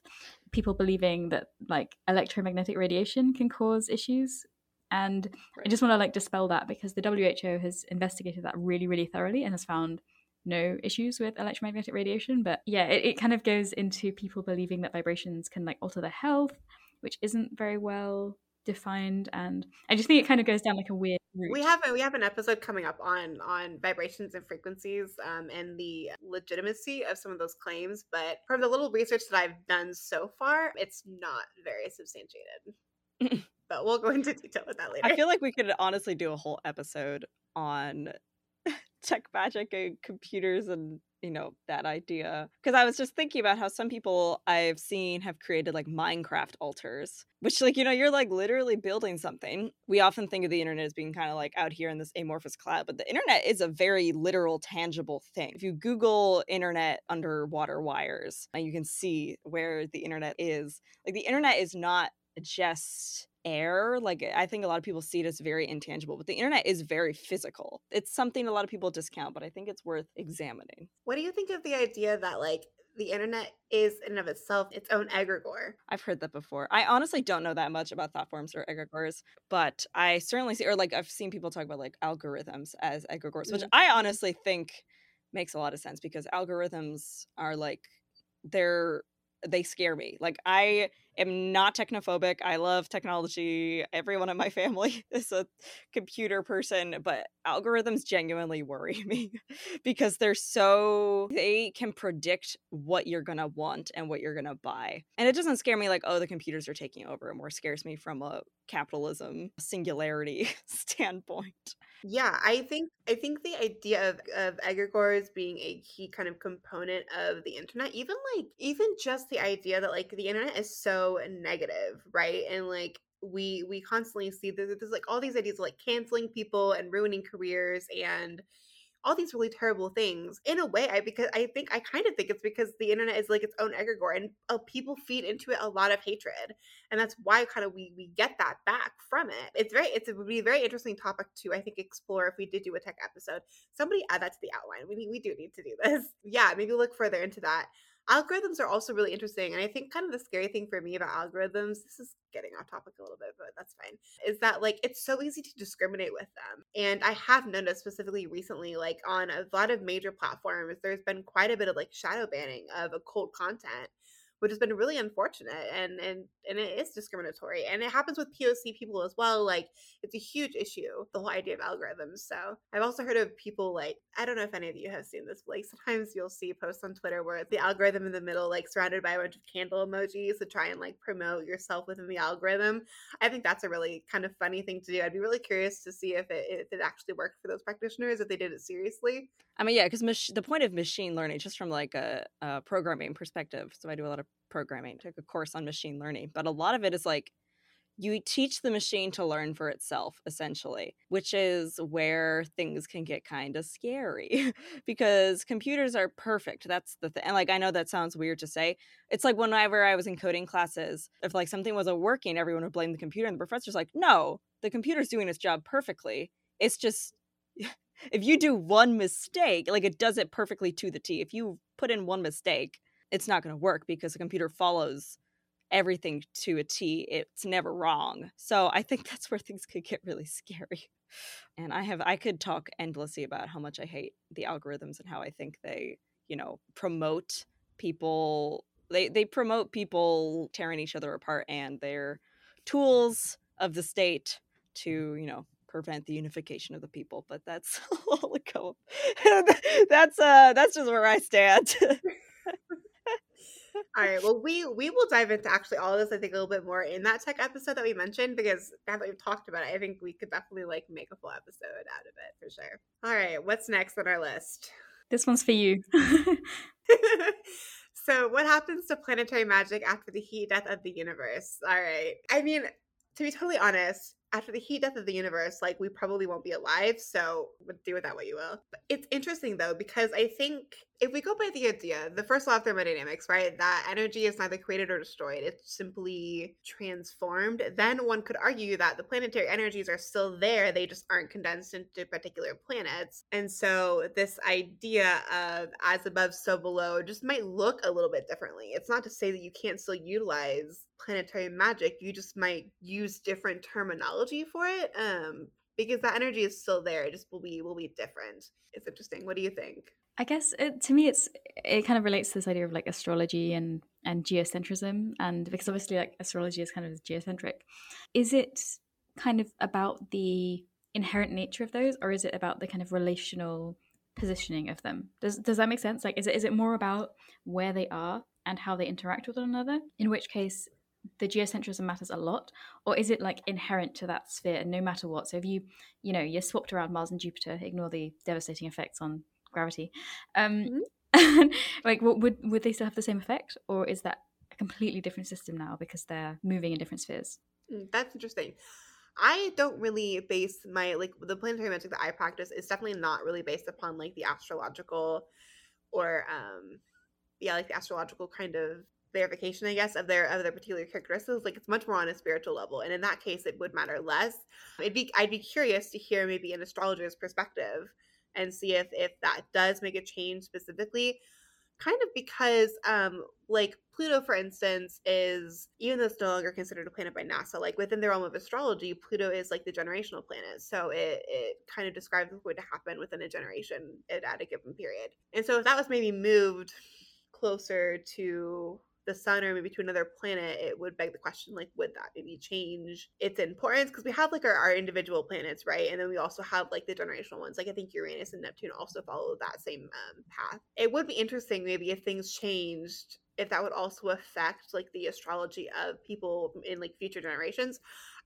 people believing that like electromagnetic radiation can cause issues. And I just want to like dispel that because the WHO has investigated that really, really thoroughly and has found no issues with electromagnetic radiation. But yeah, it, it kind of goes into people believing that vibrations can like alter their health which isn't very well defined and i just think it kind of goes down like a weird route. we have a, we have an episode coming up on on vibrations and frequencies um, and the legitimacy of some of those claims but from the little research that i've done so far it's not very substantiated (laughs) but we'll go into detail with that later i feel like we could honestly do a whole episode on (laughs) tech magic and computers and you know that idea because i was just thinking about how some people i've seen have created like minecraft altars which like you know you're like literally building something. We often think of the internet as being kind of like out here in this amorphous cloud but the internet is a very literal tangible thing. If you google internet underwater wires and you can see where the internet is. Like the internet is not just air like i think a lot of people see it as very intangible but the internet is very physical it's something a lot of people discount but i think it's worth examining what do you think of the idea that like the internet is in and of itself its own egregore. I've heard that before. I honestly don't know that much about thought forms or egregores, but I certainly see, or like I've seen people talk about like algorithms as egregores, mm-hmm. which I honestly think makes a lot of sense because algorithms are like they're they scare me. Like I am not technophobic. I love technology. Everyone in my family (laughs) is a computer person, but algorithms genuinely worry (laughs) me because they're so they can predict what you're going to want and what you're going to buy. And it doesn't scare me like oh the computers are taking over. It more scares me from a capitalism singularity (laughs) standpoint. Yeah, I think I think the idea of of egregores being a key kind of component of the internet, even like even just the idea that like the internet is so negative, right? And like we we constantly see that there's like all these ideas of like canceling people and ruining careers and all these really terrible things. In a way i because i think i kind of think it's because the internet is like its own egregore and uh, people feed into it a lot of hatred. And that's why kind of we we get that back from it. It's very it's it would be a very interesting topic to i think explore if we did do a tech episode. Somebody add that to the outline. We we do need to do this. (laughs) Yeah maybe look further into that algorithms are also really interesting and i think kind of the scary thing for me about algorithms this is getting off topic a little bit but that's fine is that like it's so easy to discriminate with them and i have noticed specifically recently like on a lot of major platforms there's been quite a bit of like shadow banning of occult content which has been really unfortunate and and and it is discriminatory and it happens with poc people as well like it's a huge issue the whole idea of algorithms so i've also heard of people like i don't know if any of you have seen this but like sometimes you'll see posts on twitter where it's the algorithm in the middle like surrounded by a bunch of candle emojis to try and like promote yourself within the algorithm i think that's a really kind of funny thing to do i'd be really curious to see if it, if it actually worked for those practitioners if they did it seriously. I mean yeah because mach- the point of machine learning just from like a, a programming perspective so i do a lot of programming, took a course on machine learning, but a lot of it is like you teach the machine to learn for itself essentially which is where things can get kind of scary (laughs) because computers are perfect that's the thing and like i know that sounds weird to say it's like whenever i was in coding classes if like something wasn't working everyone would blame the computer and the professor's like no the computer's doing its job perfectly it's just (laughs) if you do one mistake like it does it perfectly to the t if you put in one mistake it's not going to work because the computer follows everything to a T. It's never wrong. So I think (laughs) that's where things could get really scary. And I have I could talk endlessly about how much I hate the algorithms and how I think they, you know, promote people they they promote people tearing each other apart and they're tools of the state to, you know, prevent the unification of the people. But that's (laughs) (laughs) that's uh that's just where I stand. All right. Well, we we will dive into actually all of this. I think a little bit more in that tech episode that we mentioned because now that we've talked about it, I think we could definitely like make a full episode out of it for sure. All right. What's next on our list? This one's for you. (laughs) so, what happens to planetary magic after the heat death of the universe? All right. I mean, to be totally honest, after the heat death of the universe, like we probably won't be alive. So do with that what you will. But it's interesting though, because I think if we go by the idea, the first law of thermodynamics, right, that energy is neither created or destroyed, it's simply transformed, then one could argue that the planetary energies are still there, they just aren't condensed into particular planets. And so this idea of as above, so below just might look a little bit differently. It's not to say that you can't still utilize planetary magic, you just might use different terminology for it. Um, because that energy is still there, it just will be will be different. It's interesting. What do you think? I guess it, to me, it's it kind of relates to this idea of like astrology and and geocentrism, and because obviously like astrology is kind of geocentric. Is it kind of about the inherent nature of those, or is it about the kind of relational positioning of them? Does does that make sense? Like, is it is it more about where they are and how they interact with one another? In which case, the geocentrism matters a lot or is it like inherent to that sphere and no matter what so if you you know you're swapped around mars and jupiter ignore the devastating effects on gravity. Um, mm-hmm. (laughs) like, what, would would they still have the same effect, or is that a completely different system now because they're moving in different spheres? Mm, that's interesting. I don't really base my like the planetary magic that I practice is definitely not really based upon like the astrological or um yeah like the astrological kind of verification I guess of their of their particular characteristics like it's much more on a spiritual level and in that case it would matter less. It'd be I'd be curious to hear maybe an astrologer's perspective and see if if that does make a change specifically kind of because um like pluto for instance is even though it's no longer considered a planet by nasa like within the realm of astrology pluto is like the generational planet so it, it kind of describes what's going to happen within a generation at, at a given period. And so if that was maybe moved closer to the sun or maybe to another planet, it would beg the question like, would that maybe change its importance? Because we have like our, our individual planets, right? And then we also have like the generational ones. Like I think Uranus and Neptune also follow that same um, path. It would be interesting maybe if things changed, if that would also affect like the astrology of people in like future generations.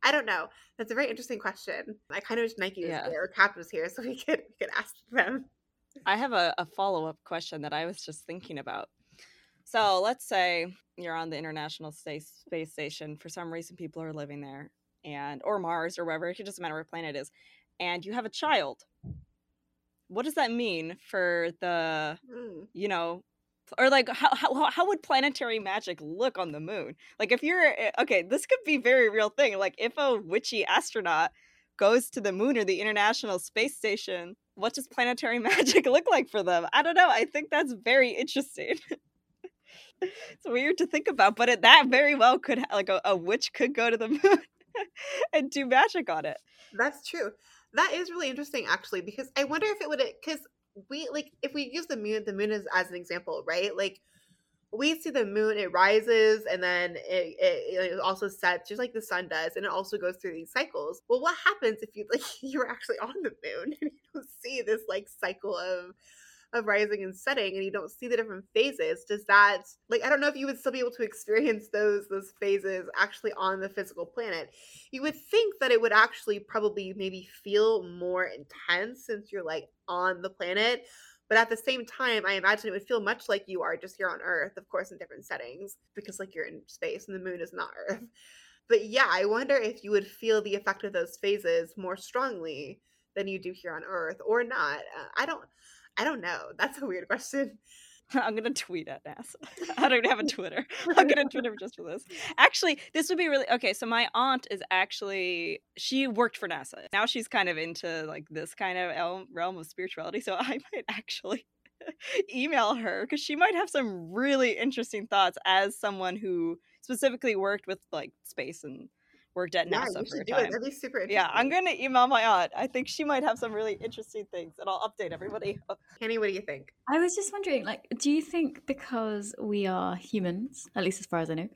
I don't know. That's a very interesting question. I kind of wish Nike was yeah. here or Cap was here so we could we could ask them. I have a, a follow up question that I was just thinking about. So let's say you're on the International Space Space Station. For some reason, people are living there, and or Mars or wherever. It doesn't matter what planet it is, and you have a child. What does that mean for the, mm. you know, or like how, how how would planetary magic look on the moon? Like if you're eh, okay, this could be very real thing. Like if a witchy astronaut goes to the moon or the International Space Station, what does planetary (laughs) magic look like for them? I don't know. I think that's very interesting. (laughs) it's weird to think about, but it, that very well could like a, a witch could go to the (laughs) moon and do magic on it. That's true. That is really interesting, actually, because I wonder if it would because we like if we use the moon, the moon is as an example, right? Like we see the moon, it rises and then it, it, it, also sets just like the sun does, and it also goes through these cycles. Well, what happens if you like (laughs) you were actually on the moon and you don't see this like cycle of of rising and setting and you don't see the different phases does that like i don't know if you would still be able to experience those those phases actually on the physical planet you would think that it would actually probably maybe feel more intense since you're like on the planet but at the same time i imagine it would feel much like you are just here on earth of course in different settings because like you're in space and the moon is not (laughs) earth But yeah, I wonder if you would feel the effect of those phases more strongly than you do here on Earth, or not. Uh, I don't. I don't know. That's a weird question. (laughs) I'm gonna tweet at NASA. (laughs) I don't have a Twitter. (laughs) I'm gonna Twitter just for this. Actually, this would be really okay. So my aunt is actually she worked for NASA. Now she's kind of into like this kind of realm of spirituality. So I might actually email her because she might have some really interesting thoughts as someone who specifically worked with like space and worked at yeah, NASA you for a do time. It. That'd be super interesting. Yeah, I'm gonna email my aunt. I think she might have some really interesting things, and I'll update everybody. (laughs) Kenny, what do you think? I was just wondering, like, do you think because we are humans, at least as far as I know,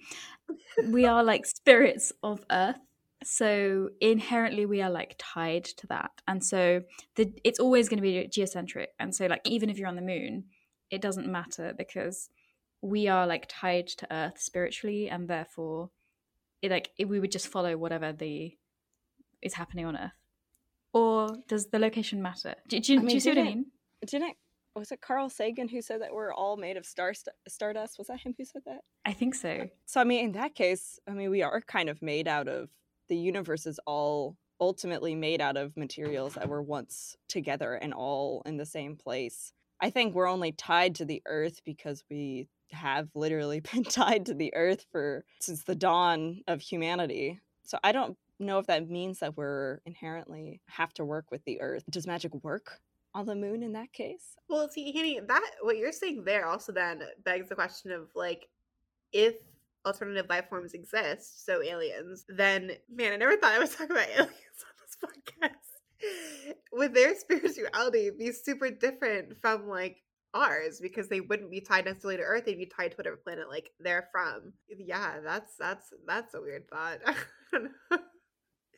we are like spirits of Earth? So inherently, we are like tied to that, and so the it's always going to be geocentric. And so, like, even if you're on the moon, it doesn't matter because we are like tied to Earth spiritually, and therefore it, like it, we would just follow whatever the is happening on Earth, or does the location matter? Do, do, I mean, do you see what I mean? Didn't was it Carl Sagan who said that we're all made of star st- stardust? Was that him who said that? I think so. Uh, so I mean, in that case, I mean, we are kind of made out of the universe is all ultimately made out of materials that were once together and all in the same place. I think we're only tied to the earth because we have literally (laughs) been tied to the earth for since the dawn of humanity. So I don't know if that means that we're inherently have to work with the earth. Does magic work on the moon in that case? Well, see, Hanny, that what you're saying there also then begs the question of like if alternative life forms exist, so aliens, then man, I never thought I was (laughs) talking about aliens on this (laughs) podcast. Would their spirituality be super different from like ours because they wouldn't be tied necessarily to Earth; they'd be tied to whatever planet like they're from. Yeah, that's that's that's a weird thought. (laughs)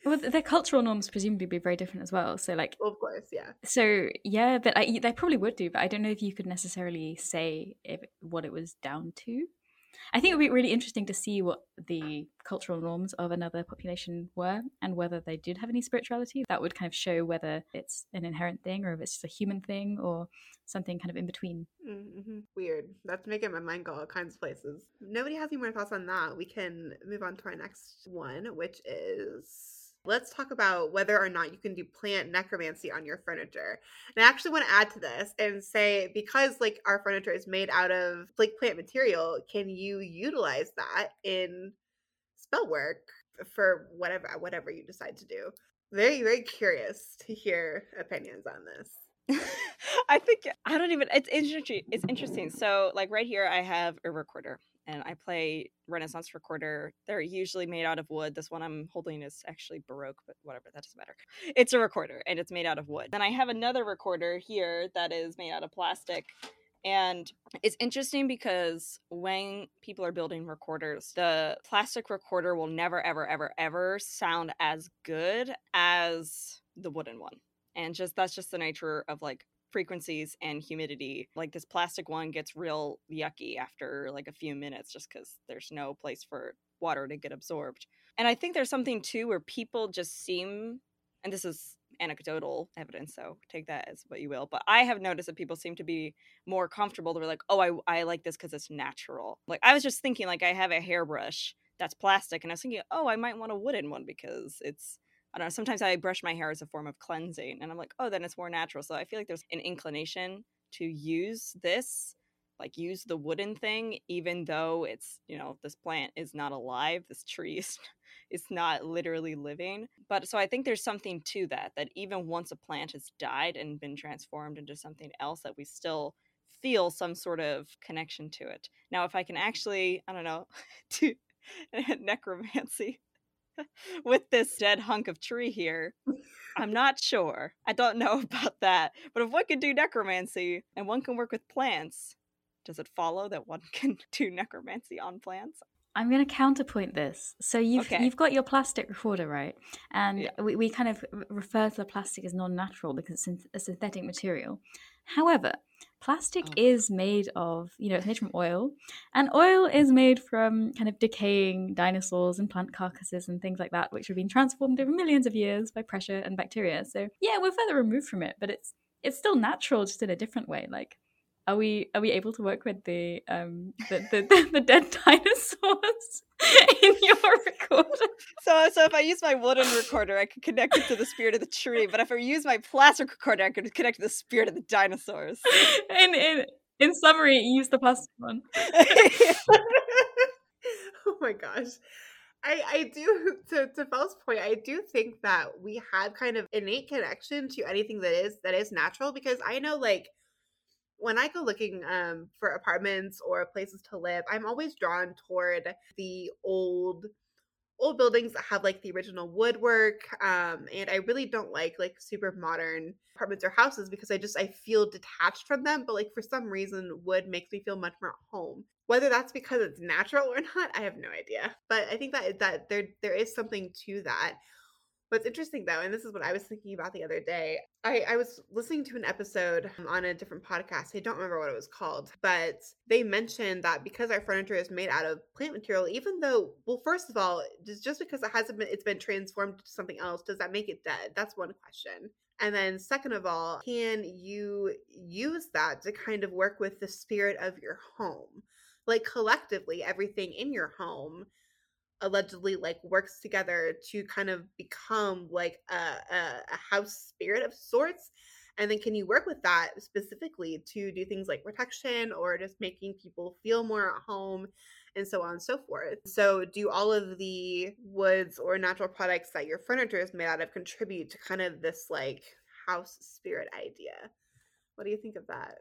Well, their cultural norms presumably be very different as well. So, like, well, of course, yeah. So, yeah, but I, they probably would do. But I don't know if you could necessarily say if, what it was down to. I think it would be really interesting to see what the cultural norms of another population were and whether they did have any spirituality. That would kind of show whether it's an inherent thing or if it's just a human thing or something kind of in between. Mm-hmm. Weird. That's making my mind go all kinds of places. Nobody has any more thoughts on that. We can move on to our next one, which is Let's talk about whether or not you can do plant necromancy on your furniture. And I actually want to add to this and say because like our furniture is made out of like plant material, can you utilize that in spell work for whatever whatever you decide to do? Very very curious to hear opinions on this. (laughs) I think I don't even. It's interesting. It's interesting. So, like right here, I have a recorder, and I play Renaissance recorder. They're usually made out of wood. This one I'm holding is actually Baroque, but whatever, that doesn't matter. (laughs) It's a recorder and it's made out of wood. Then I have another recorder here that is made out of plastic. And it's interesting because when people are building recorders, the plastic recorder will never, ever, ever, ever sound as good as the wooden one. And just that's just the nature of like frequencies and humidity. Like this plastic one gets real yucky after like a few minutes just because there's no place for water to get absorbed. And I think there's something too where people just seem, and this is anecdotal evidence, so take that as what you will. But I have noticed that people seem to be more comfortable. They're like, oh, I, I like this because it's natural. Like I was just thinking, like I have a hairbrush that's plastic, and I was thinking, oh, I might want a wooden one because it's I don't know, sometimes I brush my hair as a form of cleansing and I'm like, oh, then it's more natural. So I feel like there's an inclination to use this, like use the wooden thing, even though it's, you know, this plant is not alive, this tree is, (laughs) it's not literally living. But so I think there's something to that, that even once a plant has died and been transformed into something else, that we still feel some sort of connection to it. Now, if I can actually, I don't know, (laughs) do (laughs) necromancy (laughs) with this dead hunk of tree here. I'm not sure. I don't know (laughs) about that. But if one can do necromancy and one can work with plants, does it follow that one (laughs) can do necromancy on plants? I'm going to counterpoint this. So you've okay. you've got your plastic recorder, right? And yeah. we, we kind of refer to the plastic as non-natural because it's a synthetic material. However, plastic oh. is made of, you know, it's made from oil, and oil is made from kind of decaying dinosaurs and plant carcasses and things like that, which have been transformed over millions of years by pressure and bacteria. So yeah, we're further removed from it, but it's it's still natural, just in a different way. Like are we are we able to work with the um the the, the, (laughs) the dead dinosaurs (laughs) in your recorder? So so if I use my wooden recorder, I could connect it to the spirit of the tree. But if I use my plastic recorder, I could connect to the spirit of the dinosaurs. (laughs) In in in summary, use the plastic one. oh my gosh. I, I do to to Fel's point, I do think that we have kind of innate connection to anything that is that is natural because I know like when I go looking um for apartments or places to live, I'm always drawn toward the old old buildings that have like the original woodwork um and i really don't like like super modern apartments or houses because i just i feel detached from them but like for some reason wood makes me feel much more at home. Whether that's because it's natural or (laughs) not i have no idea but i think that that there there is something to that What's interesting though, and this is what I was thinking about the other day, I, I was listening to an episode on a different podcast. I don't remember what it was called, but they mentioned that because our furniture is made out of plant material, even though, well, first of all, just, just because it hasn't been, it's been transformed to something else, does that make it dead? That's one question. And then, second of all, can you use that to kind of work with the spirit of your home? Like collectively, everything in your home allegedly like works together to kind of become like a, a, a, house spirit of sorts and then can you work with that specifically to do things like protection or just making people feel more at home and so on and so forth? So do all of the woods or natural products that your furniture is made out of contribute to kind of this like house spirit idea? What do you think of that?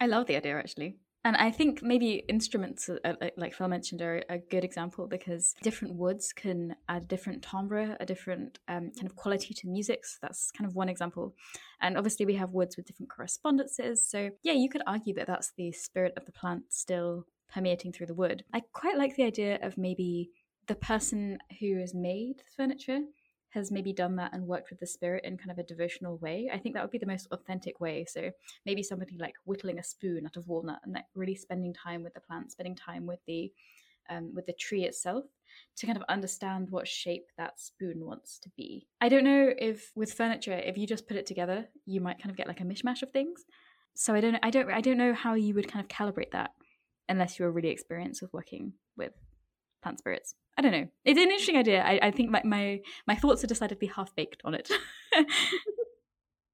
I love the idea actually and I think maybe instruments, uh, uh, like Phil mentioned, are a good example because different woods can add a different timbre, a different um, kind of quality to music. So that's kind of one example. And obviously, we have woods with different correspondences. So, yeah, you could argue that that's the spirit of the plant still permeating through the wood. I quite like the idea of maybe the person who has made the furniture has maybe done that and worked with the spirit in kind of a devotional way, I think that would be the most authentic way. So maybe somebody like whittling a spoon out of walnut and like really spending time with the plant, spending time with the um, with the tree itself to kind of understand what shape that spoon wants to be. I don't know if with furniture, if you just put it together, you might kind of get like a mishmash of things. So I don't, I don't, I don't know how you would kind of calibrate that unless you're really experienced with working with plant spirits. I don't know. It's an interesting idea. I, I think my, my my thoughts are decidedly half baked on it. (laughs)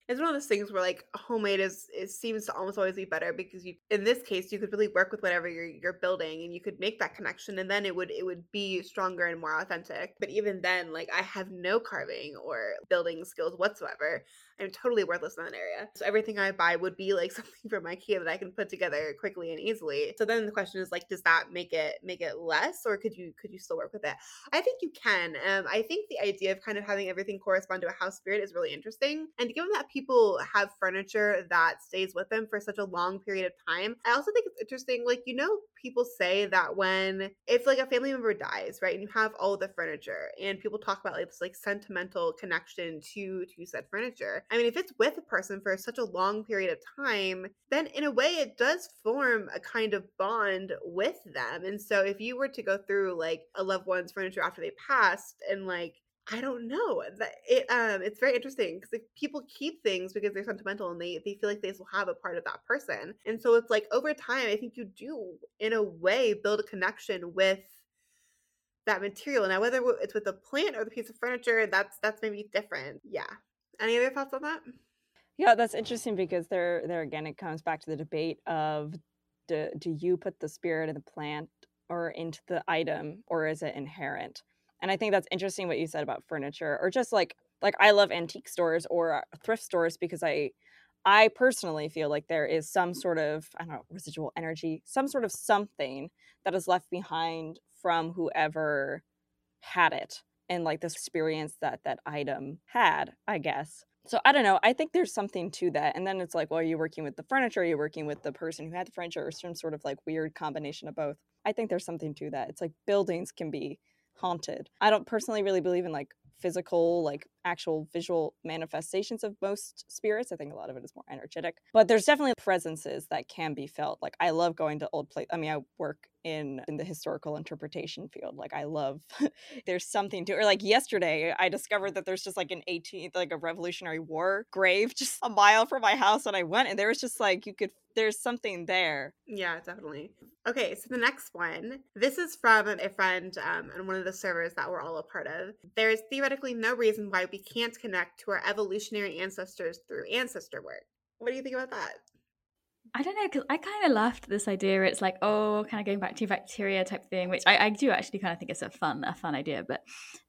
it's one of those things where like homemade is it seems to almost always be better because you in this case you could really work with whatever you're you're building and you could make that connection and then it would it would be stronger and more authentic but even then like i have no carving or building skills whatsoever I'm totally worthless in that area. So everything I buy would be like (laughs) something from IKEA that I can put together quickly and easily. So then the question is like, does that make it make it less, or could you could you still work with it? I think you can. Um, I think the idea of kind of having everything correspond to a house spirit is really interesting. And given that people have furniture that stays with them for such a long period of time, I also think it's interesting. Like you know, people say that when if like a family member dies, right, and you have all the furniture, and people talk about like this like sentimental connection to to said furniture. I mean, if it's with a person for such a long period of time, then in a way it does form a kind of bond with them. And so if you were to go through like a loved one's furniture after they passed and like I don't know. It um it's very interesting because like, people keep things because they're sentimental and they they feel like they will have a part of that person. And so it's like over time, I think you do in a way build a connection with that material. Now whether it's with a plant or the piece of furniture, that's that's maybe different. Yeah. Any other thoughts on that? Yeah, that's interesting because there there again it comes back to the debate of do, do you put the spirit of the plant or into the item or is it inherent? And I think that's interesting what you said about furniture or just like like I love antique stores or thrift stores because I I personally feel like there is some sort of I don't know residual energy, some sort of something that is left behind from whoever had it and like the experience that that item had, I guess. So I don't know. I think there's something to that. And then it's like, well, are you working with the furniture? Are you working with the person who had the furniture or some sort of like weird combination of both? I think there's something to that. It's like buildings can be haunted. I don't personally really believe in like physical, like actual visual manifestations of most spirits. I think a lot of it is more energetic, but there's definitely presences that can be felt. Like I love going to old place. I mean, I work in in the historical interpretation field. Like I love (laughs) there's something to or like yesterday I discovered that there's just like an 18th like a Revolutionary War grave (laughs) just a mile from my house and I went and there was just like you could there's something there. Yeah, definitely. Okay, so the next one. This is from a friend um, on one of the servers that we're all a part of. There is theoretically no reason why we can't connect to our evolutionary ancestors through ancestor work. What do you think about that? I don't know because I kind of laughed at this idea. It's like, oh, kind of going back to bacteria type thing, which I, I do actually kind of think it's a fun, a fun idea. But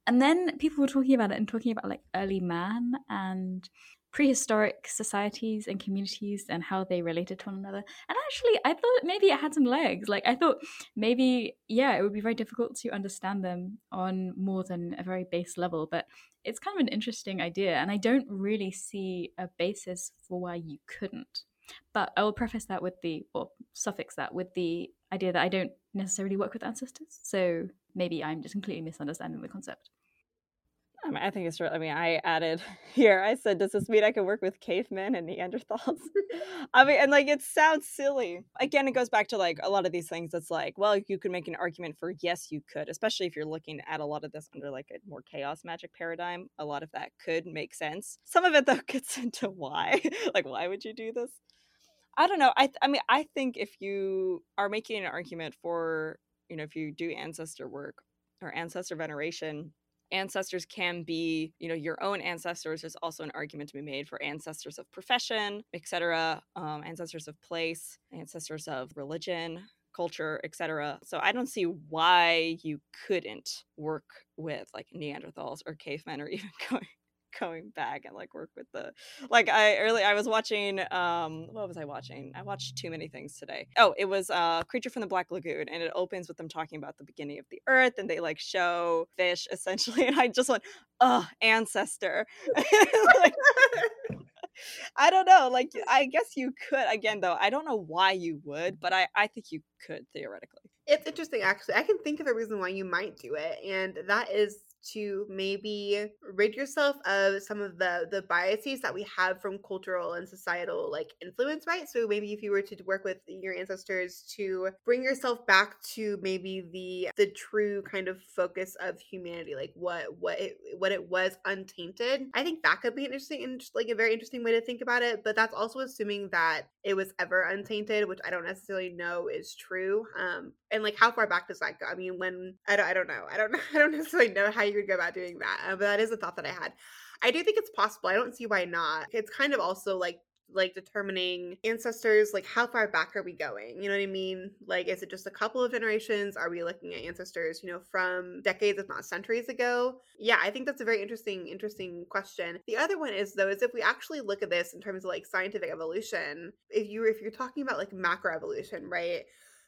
and then people were talking about it and talking about like early man and prehistoric societies and communities and how they related to one another. And actually, I thought maybe it had some legs. Like I thought maybe, yeah, it would be very difficult to understand them on more than a very base level. But it's kind of an interesting idea, and I don't really see a basis for why you couldn't. But I will preface that with the, or suffix that with the idea that I don't necessarily work with ancestors. So maybe I'm just completely misunderstanding the concept. I, mean, I think it's. I mean, I added (laughs) here, I said, does this mean I can work with cavemen and Neanderthals? (laughs) I mean, and like, it sounds silly. Again, it goes back to like a lot of these things. It's like, well, you could make an argument for yes, you could, especially if you're looking at a lot of this under like a more chaos magic paradigm. A lot of that could make sense. Some of it, though, (laughs) gets into why. like, why would you do this? I don't know. I I mean, I think if you are making an argument for, you know, if you do ancestor work or ancestor veneration, ancestors can be, you know, your own ancestors. There's also an argument to be made for ancestors of profession, etc., um, ancestors of place, ancestors of religion, culture, etc. So I don't see why you couldn't work with like Neanderthals or cavemen or (laughs) even going going back and like work with the like I early I was watching um what was I watching? I watched too many things today. Oh, it was uh Creature from the Black Lagoon and it opens with them talking about the beginning of the earth and they like show fish (laughs) essentially and I just went, "Oh, ancestor." (laughs) like, (laughs) I don't know. Like I guess you could again though. I don't know why you would, but I I think you could theoretically. It's interesting actually. I can think of a reason why you might do it and that is to maybe rid yourself of some of the the biases that we have from cultural and societal like influence right? So maybe if you were to work with your ancestors to bring yourself back to maybe the the true kind of focus of humanity like what what it, what it was untainted i think that could be interesting and like a very interesting way to think about it but that's also assuming that it was ever untainted which i don't necessarily know is true um and like how far back does that go? I mean when i don't i don't know. I don't know (laughs) i don't necessarily know how you would go about doing that. Uh, but that is a thought that I had. I do think it's possible. I don't see why not. It's kind of also like like determining ancestors like how far back are we going you know what i mean like is it just a couple of generations are we looking at ancestors you know from decades if not centuries ago yeah i think that's a very interesting interesting question the other one is though is if we actually look at this in terms of like scientific evolution if you if you're talking about like macroevolution right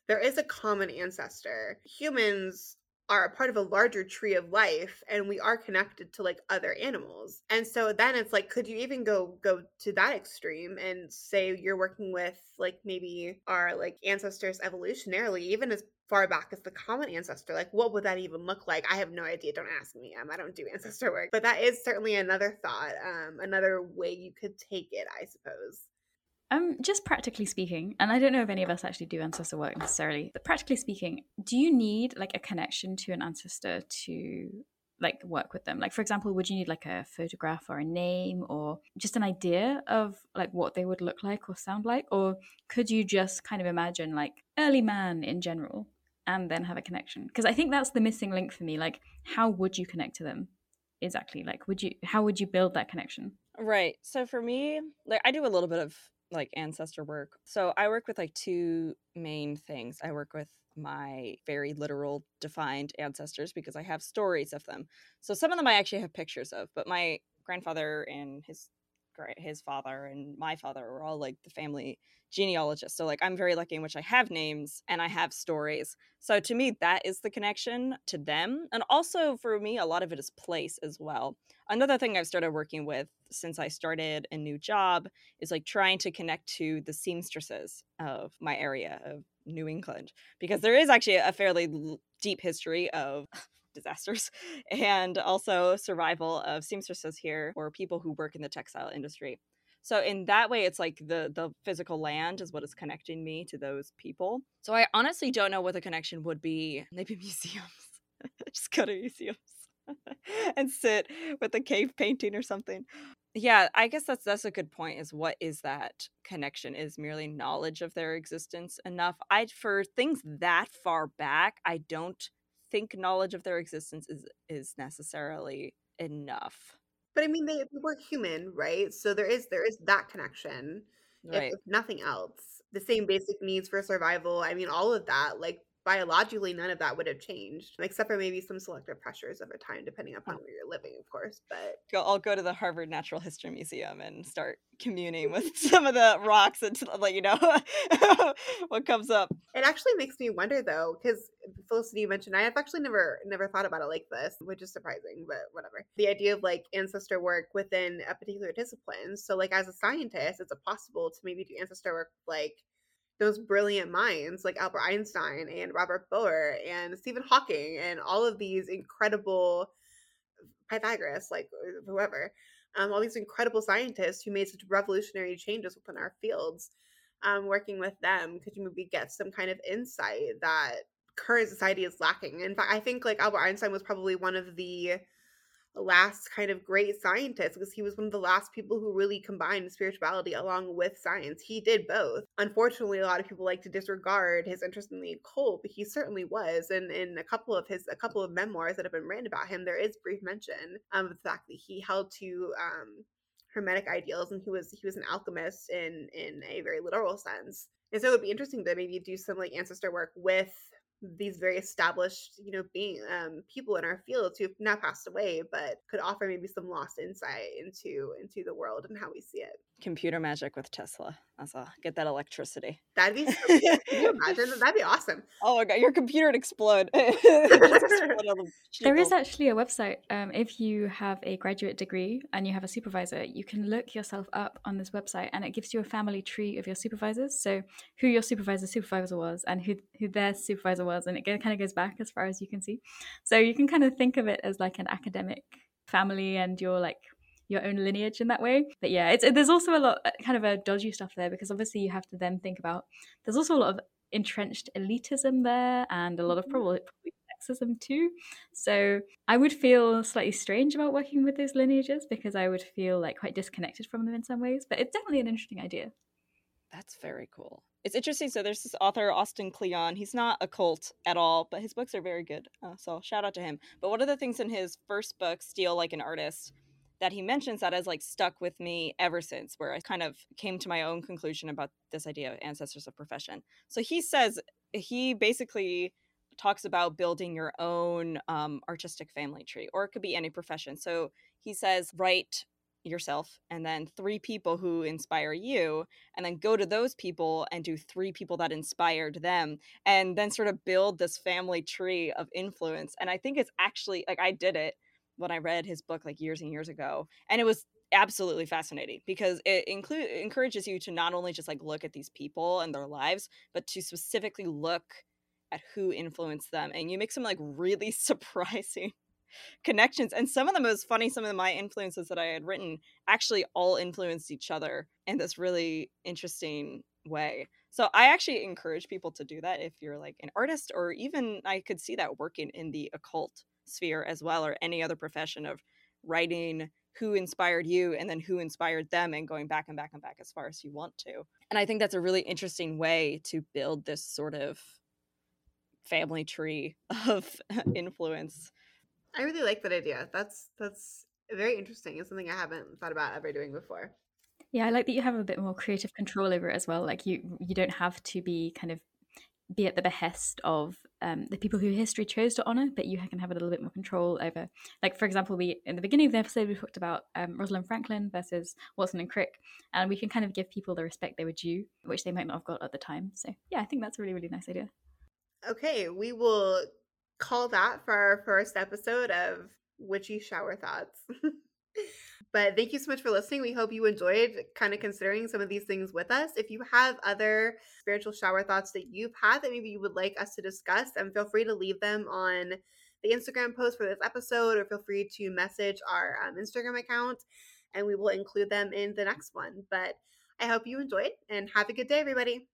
there is a common ancestor humans are a part of a larger tree of life and we are connected to like other animals. And so then it's like could you even go go to that extreme and say you're working with like maybe our like ancestors evolutionarily even as far back as the common ancestor? Like what would that even look like? I have no idea. Don't ask me. Um, i don't do (laughs) ancestor work. But that is certainly another thought um another way you could take it i suppose um, just practically speaking, and I don't know if any of us actually do ancestor work necessarily, but practically speaking, do you need like a connection to an ancestor to like work with them? Like, for example, would you need like a photograph or a name or just an idea of like what they would look like or sound like? Or could you just kind of imagine like early man in general and then have a connection? Because I think that's the missing link for me. Like, how would you connect to them? Exactly. Like, would you, how would you build that connection? Right. So for me, like I do a little bit of like ancestor work. So I work with like two main things. I work with my very literal defined ancestors because I have stories of them. So some of them I actually have pictures of, but my grandfather and his his father and my father were all like the family genealogists. So like I'm very lucky in which I have names and I have stories. So to me that is the connection to them. And also for me a lot of it is place as well. Another thing I've started working with since I started a new job is like trying to connect to the seamstresses of my area of New England because there is actually a fairly deep history of disasters (laughs) and also survival of seamstresses here or people who work in the textile industry. So in that way it's like the the physical land is what is connecting me to those people. So I honestly don't know what the connection would be. (laughs) Maybe museums. (laughs) Just go to museums and sit with a cave painting or something. yeah i guess that's that's a good point is what is that connection is merely knowledge of their existence enough i for things that far back i don't think knowledge of their existence is is necessarily enough. But i mean they, they were human right? So there is there is that connection right. if, if nothing else. The same basic needs for survival i mean all of that like biologically none of that would have changed except for maybe some selective pressures over time depending upon where you're living of course but go, I'll go to the Harvard Natural History Museum and start communing (laughs) with (laughs) some of the rocks and let you know (laughs) what comes up. it actually makes me wonder though because felicity you mentioned i have actually never never thought about it like this which is surprising but whatever the idea of like ancestor work within a particular discipline so like as a scientist it's possible to maybe do ancestor work like those brilliant minds like Albert Einstein and Robert Bohr and Stephen Hawking and all of these incredible Pythagoras, like whoever, um, all these incredible scientists who made such revolutionary changes within our fields. Um, working with them, could you maybe get some kind of insight that current society is lacking? In fact, I think like Albert Einstein was probably one of the last kind of great scientist because he was one of the last people who really combined spirituality along with science. He did both. Unfortunately, a lot of people like to disregard his interest in the occult, but he certainly was. And in a couple of his a couple of memoirs that have been written about him, there is brief mention of the fact that he held to um, hermetic ideals and he was he was an alchemist in in a very literal sense. And so it would be interesting to maybe do some like ancestor work with these very established, you know, being um, people in our fields who've now passed away, but could offer maybe some lost insight into into the world and how we see it. Computer magic with Tesla. That's all. Get that electricity. That'd be. So cool. Can you (laughs) imagine? That'd be awesome. Oh my god, your computer would explode. (laughs) (laughs) there is actually a website. Um, if you have a graduate degree and you have a supervisor, you can look yourself up on this website, and it gives you a family tree of your supervisors. So who your supervisor supervisor was, and who who their supervisor was, and it kind of goes back as far as you can see. So you can kind of think of it as like an academic family, and your like your own lineage in that way. But yeah, it's there's also a lot uh, kind of a dodgy stuff there because obviously you have to then think about there's also a lot of entrenched elitism there and a lot of mm-hmm. probably, probably sexism too. So I would feel slightly strange about working with those lineages because I would feel like quite disconnected from them in some ways. But it's definitely an interesting idea. That's very cool. It's interesting. So there's this author, Austin Kleon. He's not a cult at all, but his books are very good. Uh, so shout out to him. But one of the things in his first book, Steal Like an Artist, that he mentions that has like stuck with me ever since where i kind of came to my own conclusion about this idea of ancestors of profession. So he says he basically talks about building your own um, artistic family tree or it could be any profession. So he says write yourself and then three people who inspire you and then go to those people and do three people that inspired them and then sort of build this family tree of influence. And i think it's actually like i did it when I read his book like years and years ago, and it was absolutely fascinating because it include encourages you to not only just like look at these people and their lives, but to specifically look at who influenced them, and you make some like really (laughs) surprising connections. And some of the most funny, some of my influences that I had written actually all influenced each other in this really interesting way. So I actually encourage people to do that if you're like an artist or even I could see that working in the occult sphere as well or any other profession of writing who inspired you and then who inspired them and going back and back and back as far as you want to. And I think that's a really interesting way to build this sort of family tree (laughs) of influence. I really like that idea. That's that's very interesting. It's something I haven't thought about ever doing before. Yeah, I like that you have a bit more creative control over it as well. Like you you don't have to be kind of be at the behest of um, the people who history chose to honor, but you can have a little bit more control over. Like, for example, we in the beginning of the episode we talked about um, Rosalind Franklin versus Watson and Crick, and we can kind of give people the respect they were due, which they might not have got at the time. So, yeah, I think that's a really really nice idea. Okay, we will call that for our first episode of Witchy Shower Thoughts. (laughs) But thank you so much for listening. We hope you enjoyed kind of considering some of these things with us. If you have other spiritual shower thoughts that you've had that maybe you would like us to discuss, and feel free to leave them on the Instagram post for this episode, or feel free to message our um, Instagram account, and we will include them in the next one. But I hope you enjoyed and have a good day, everybody.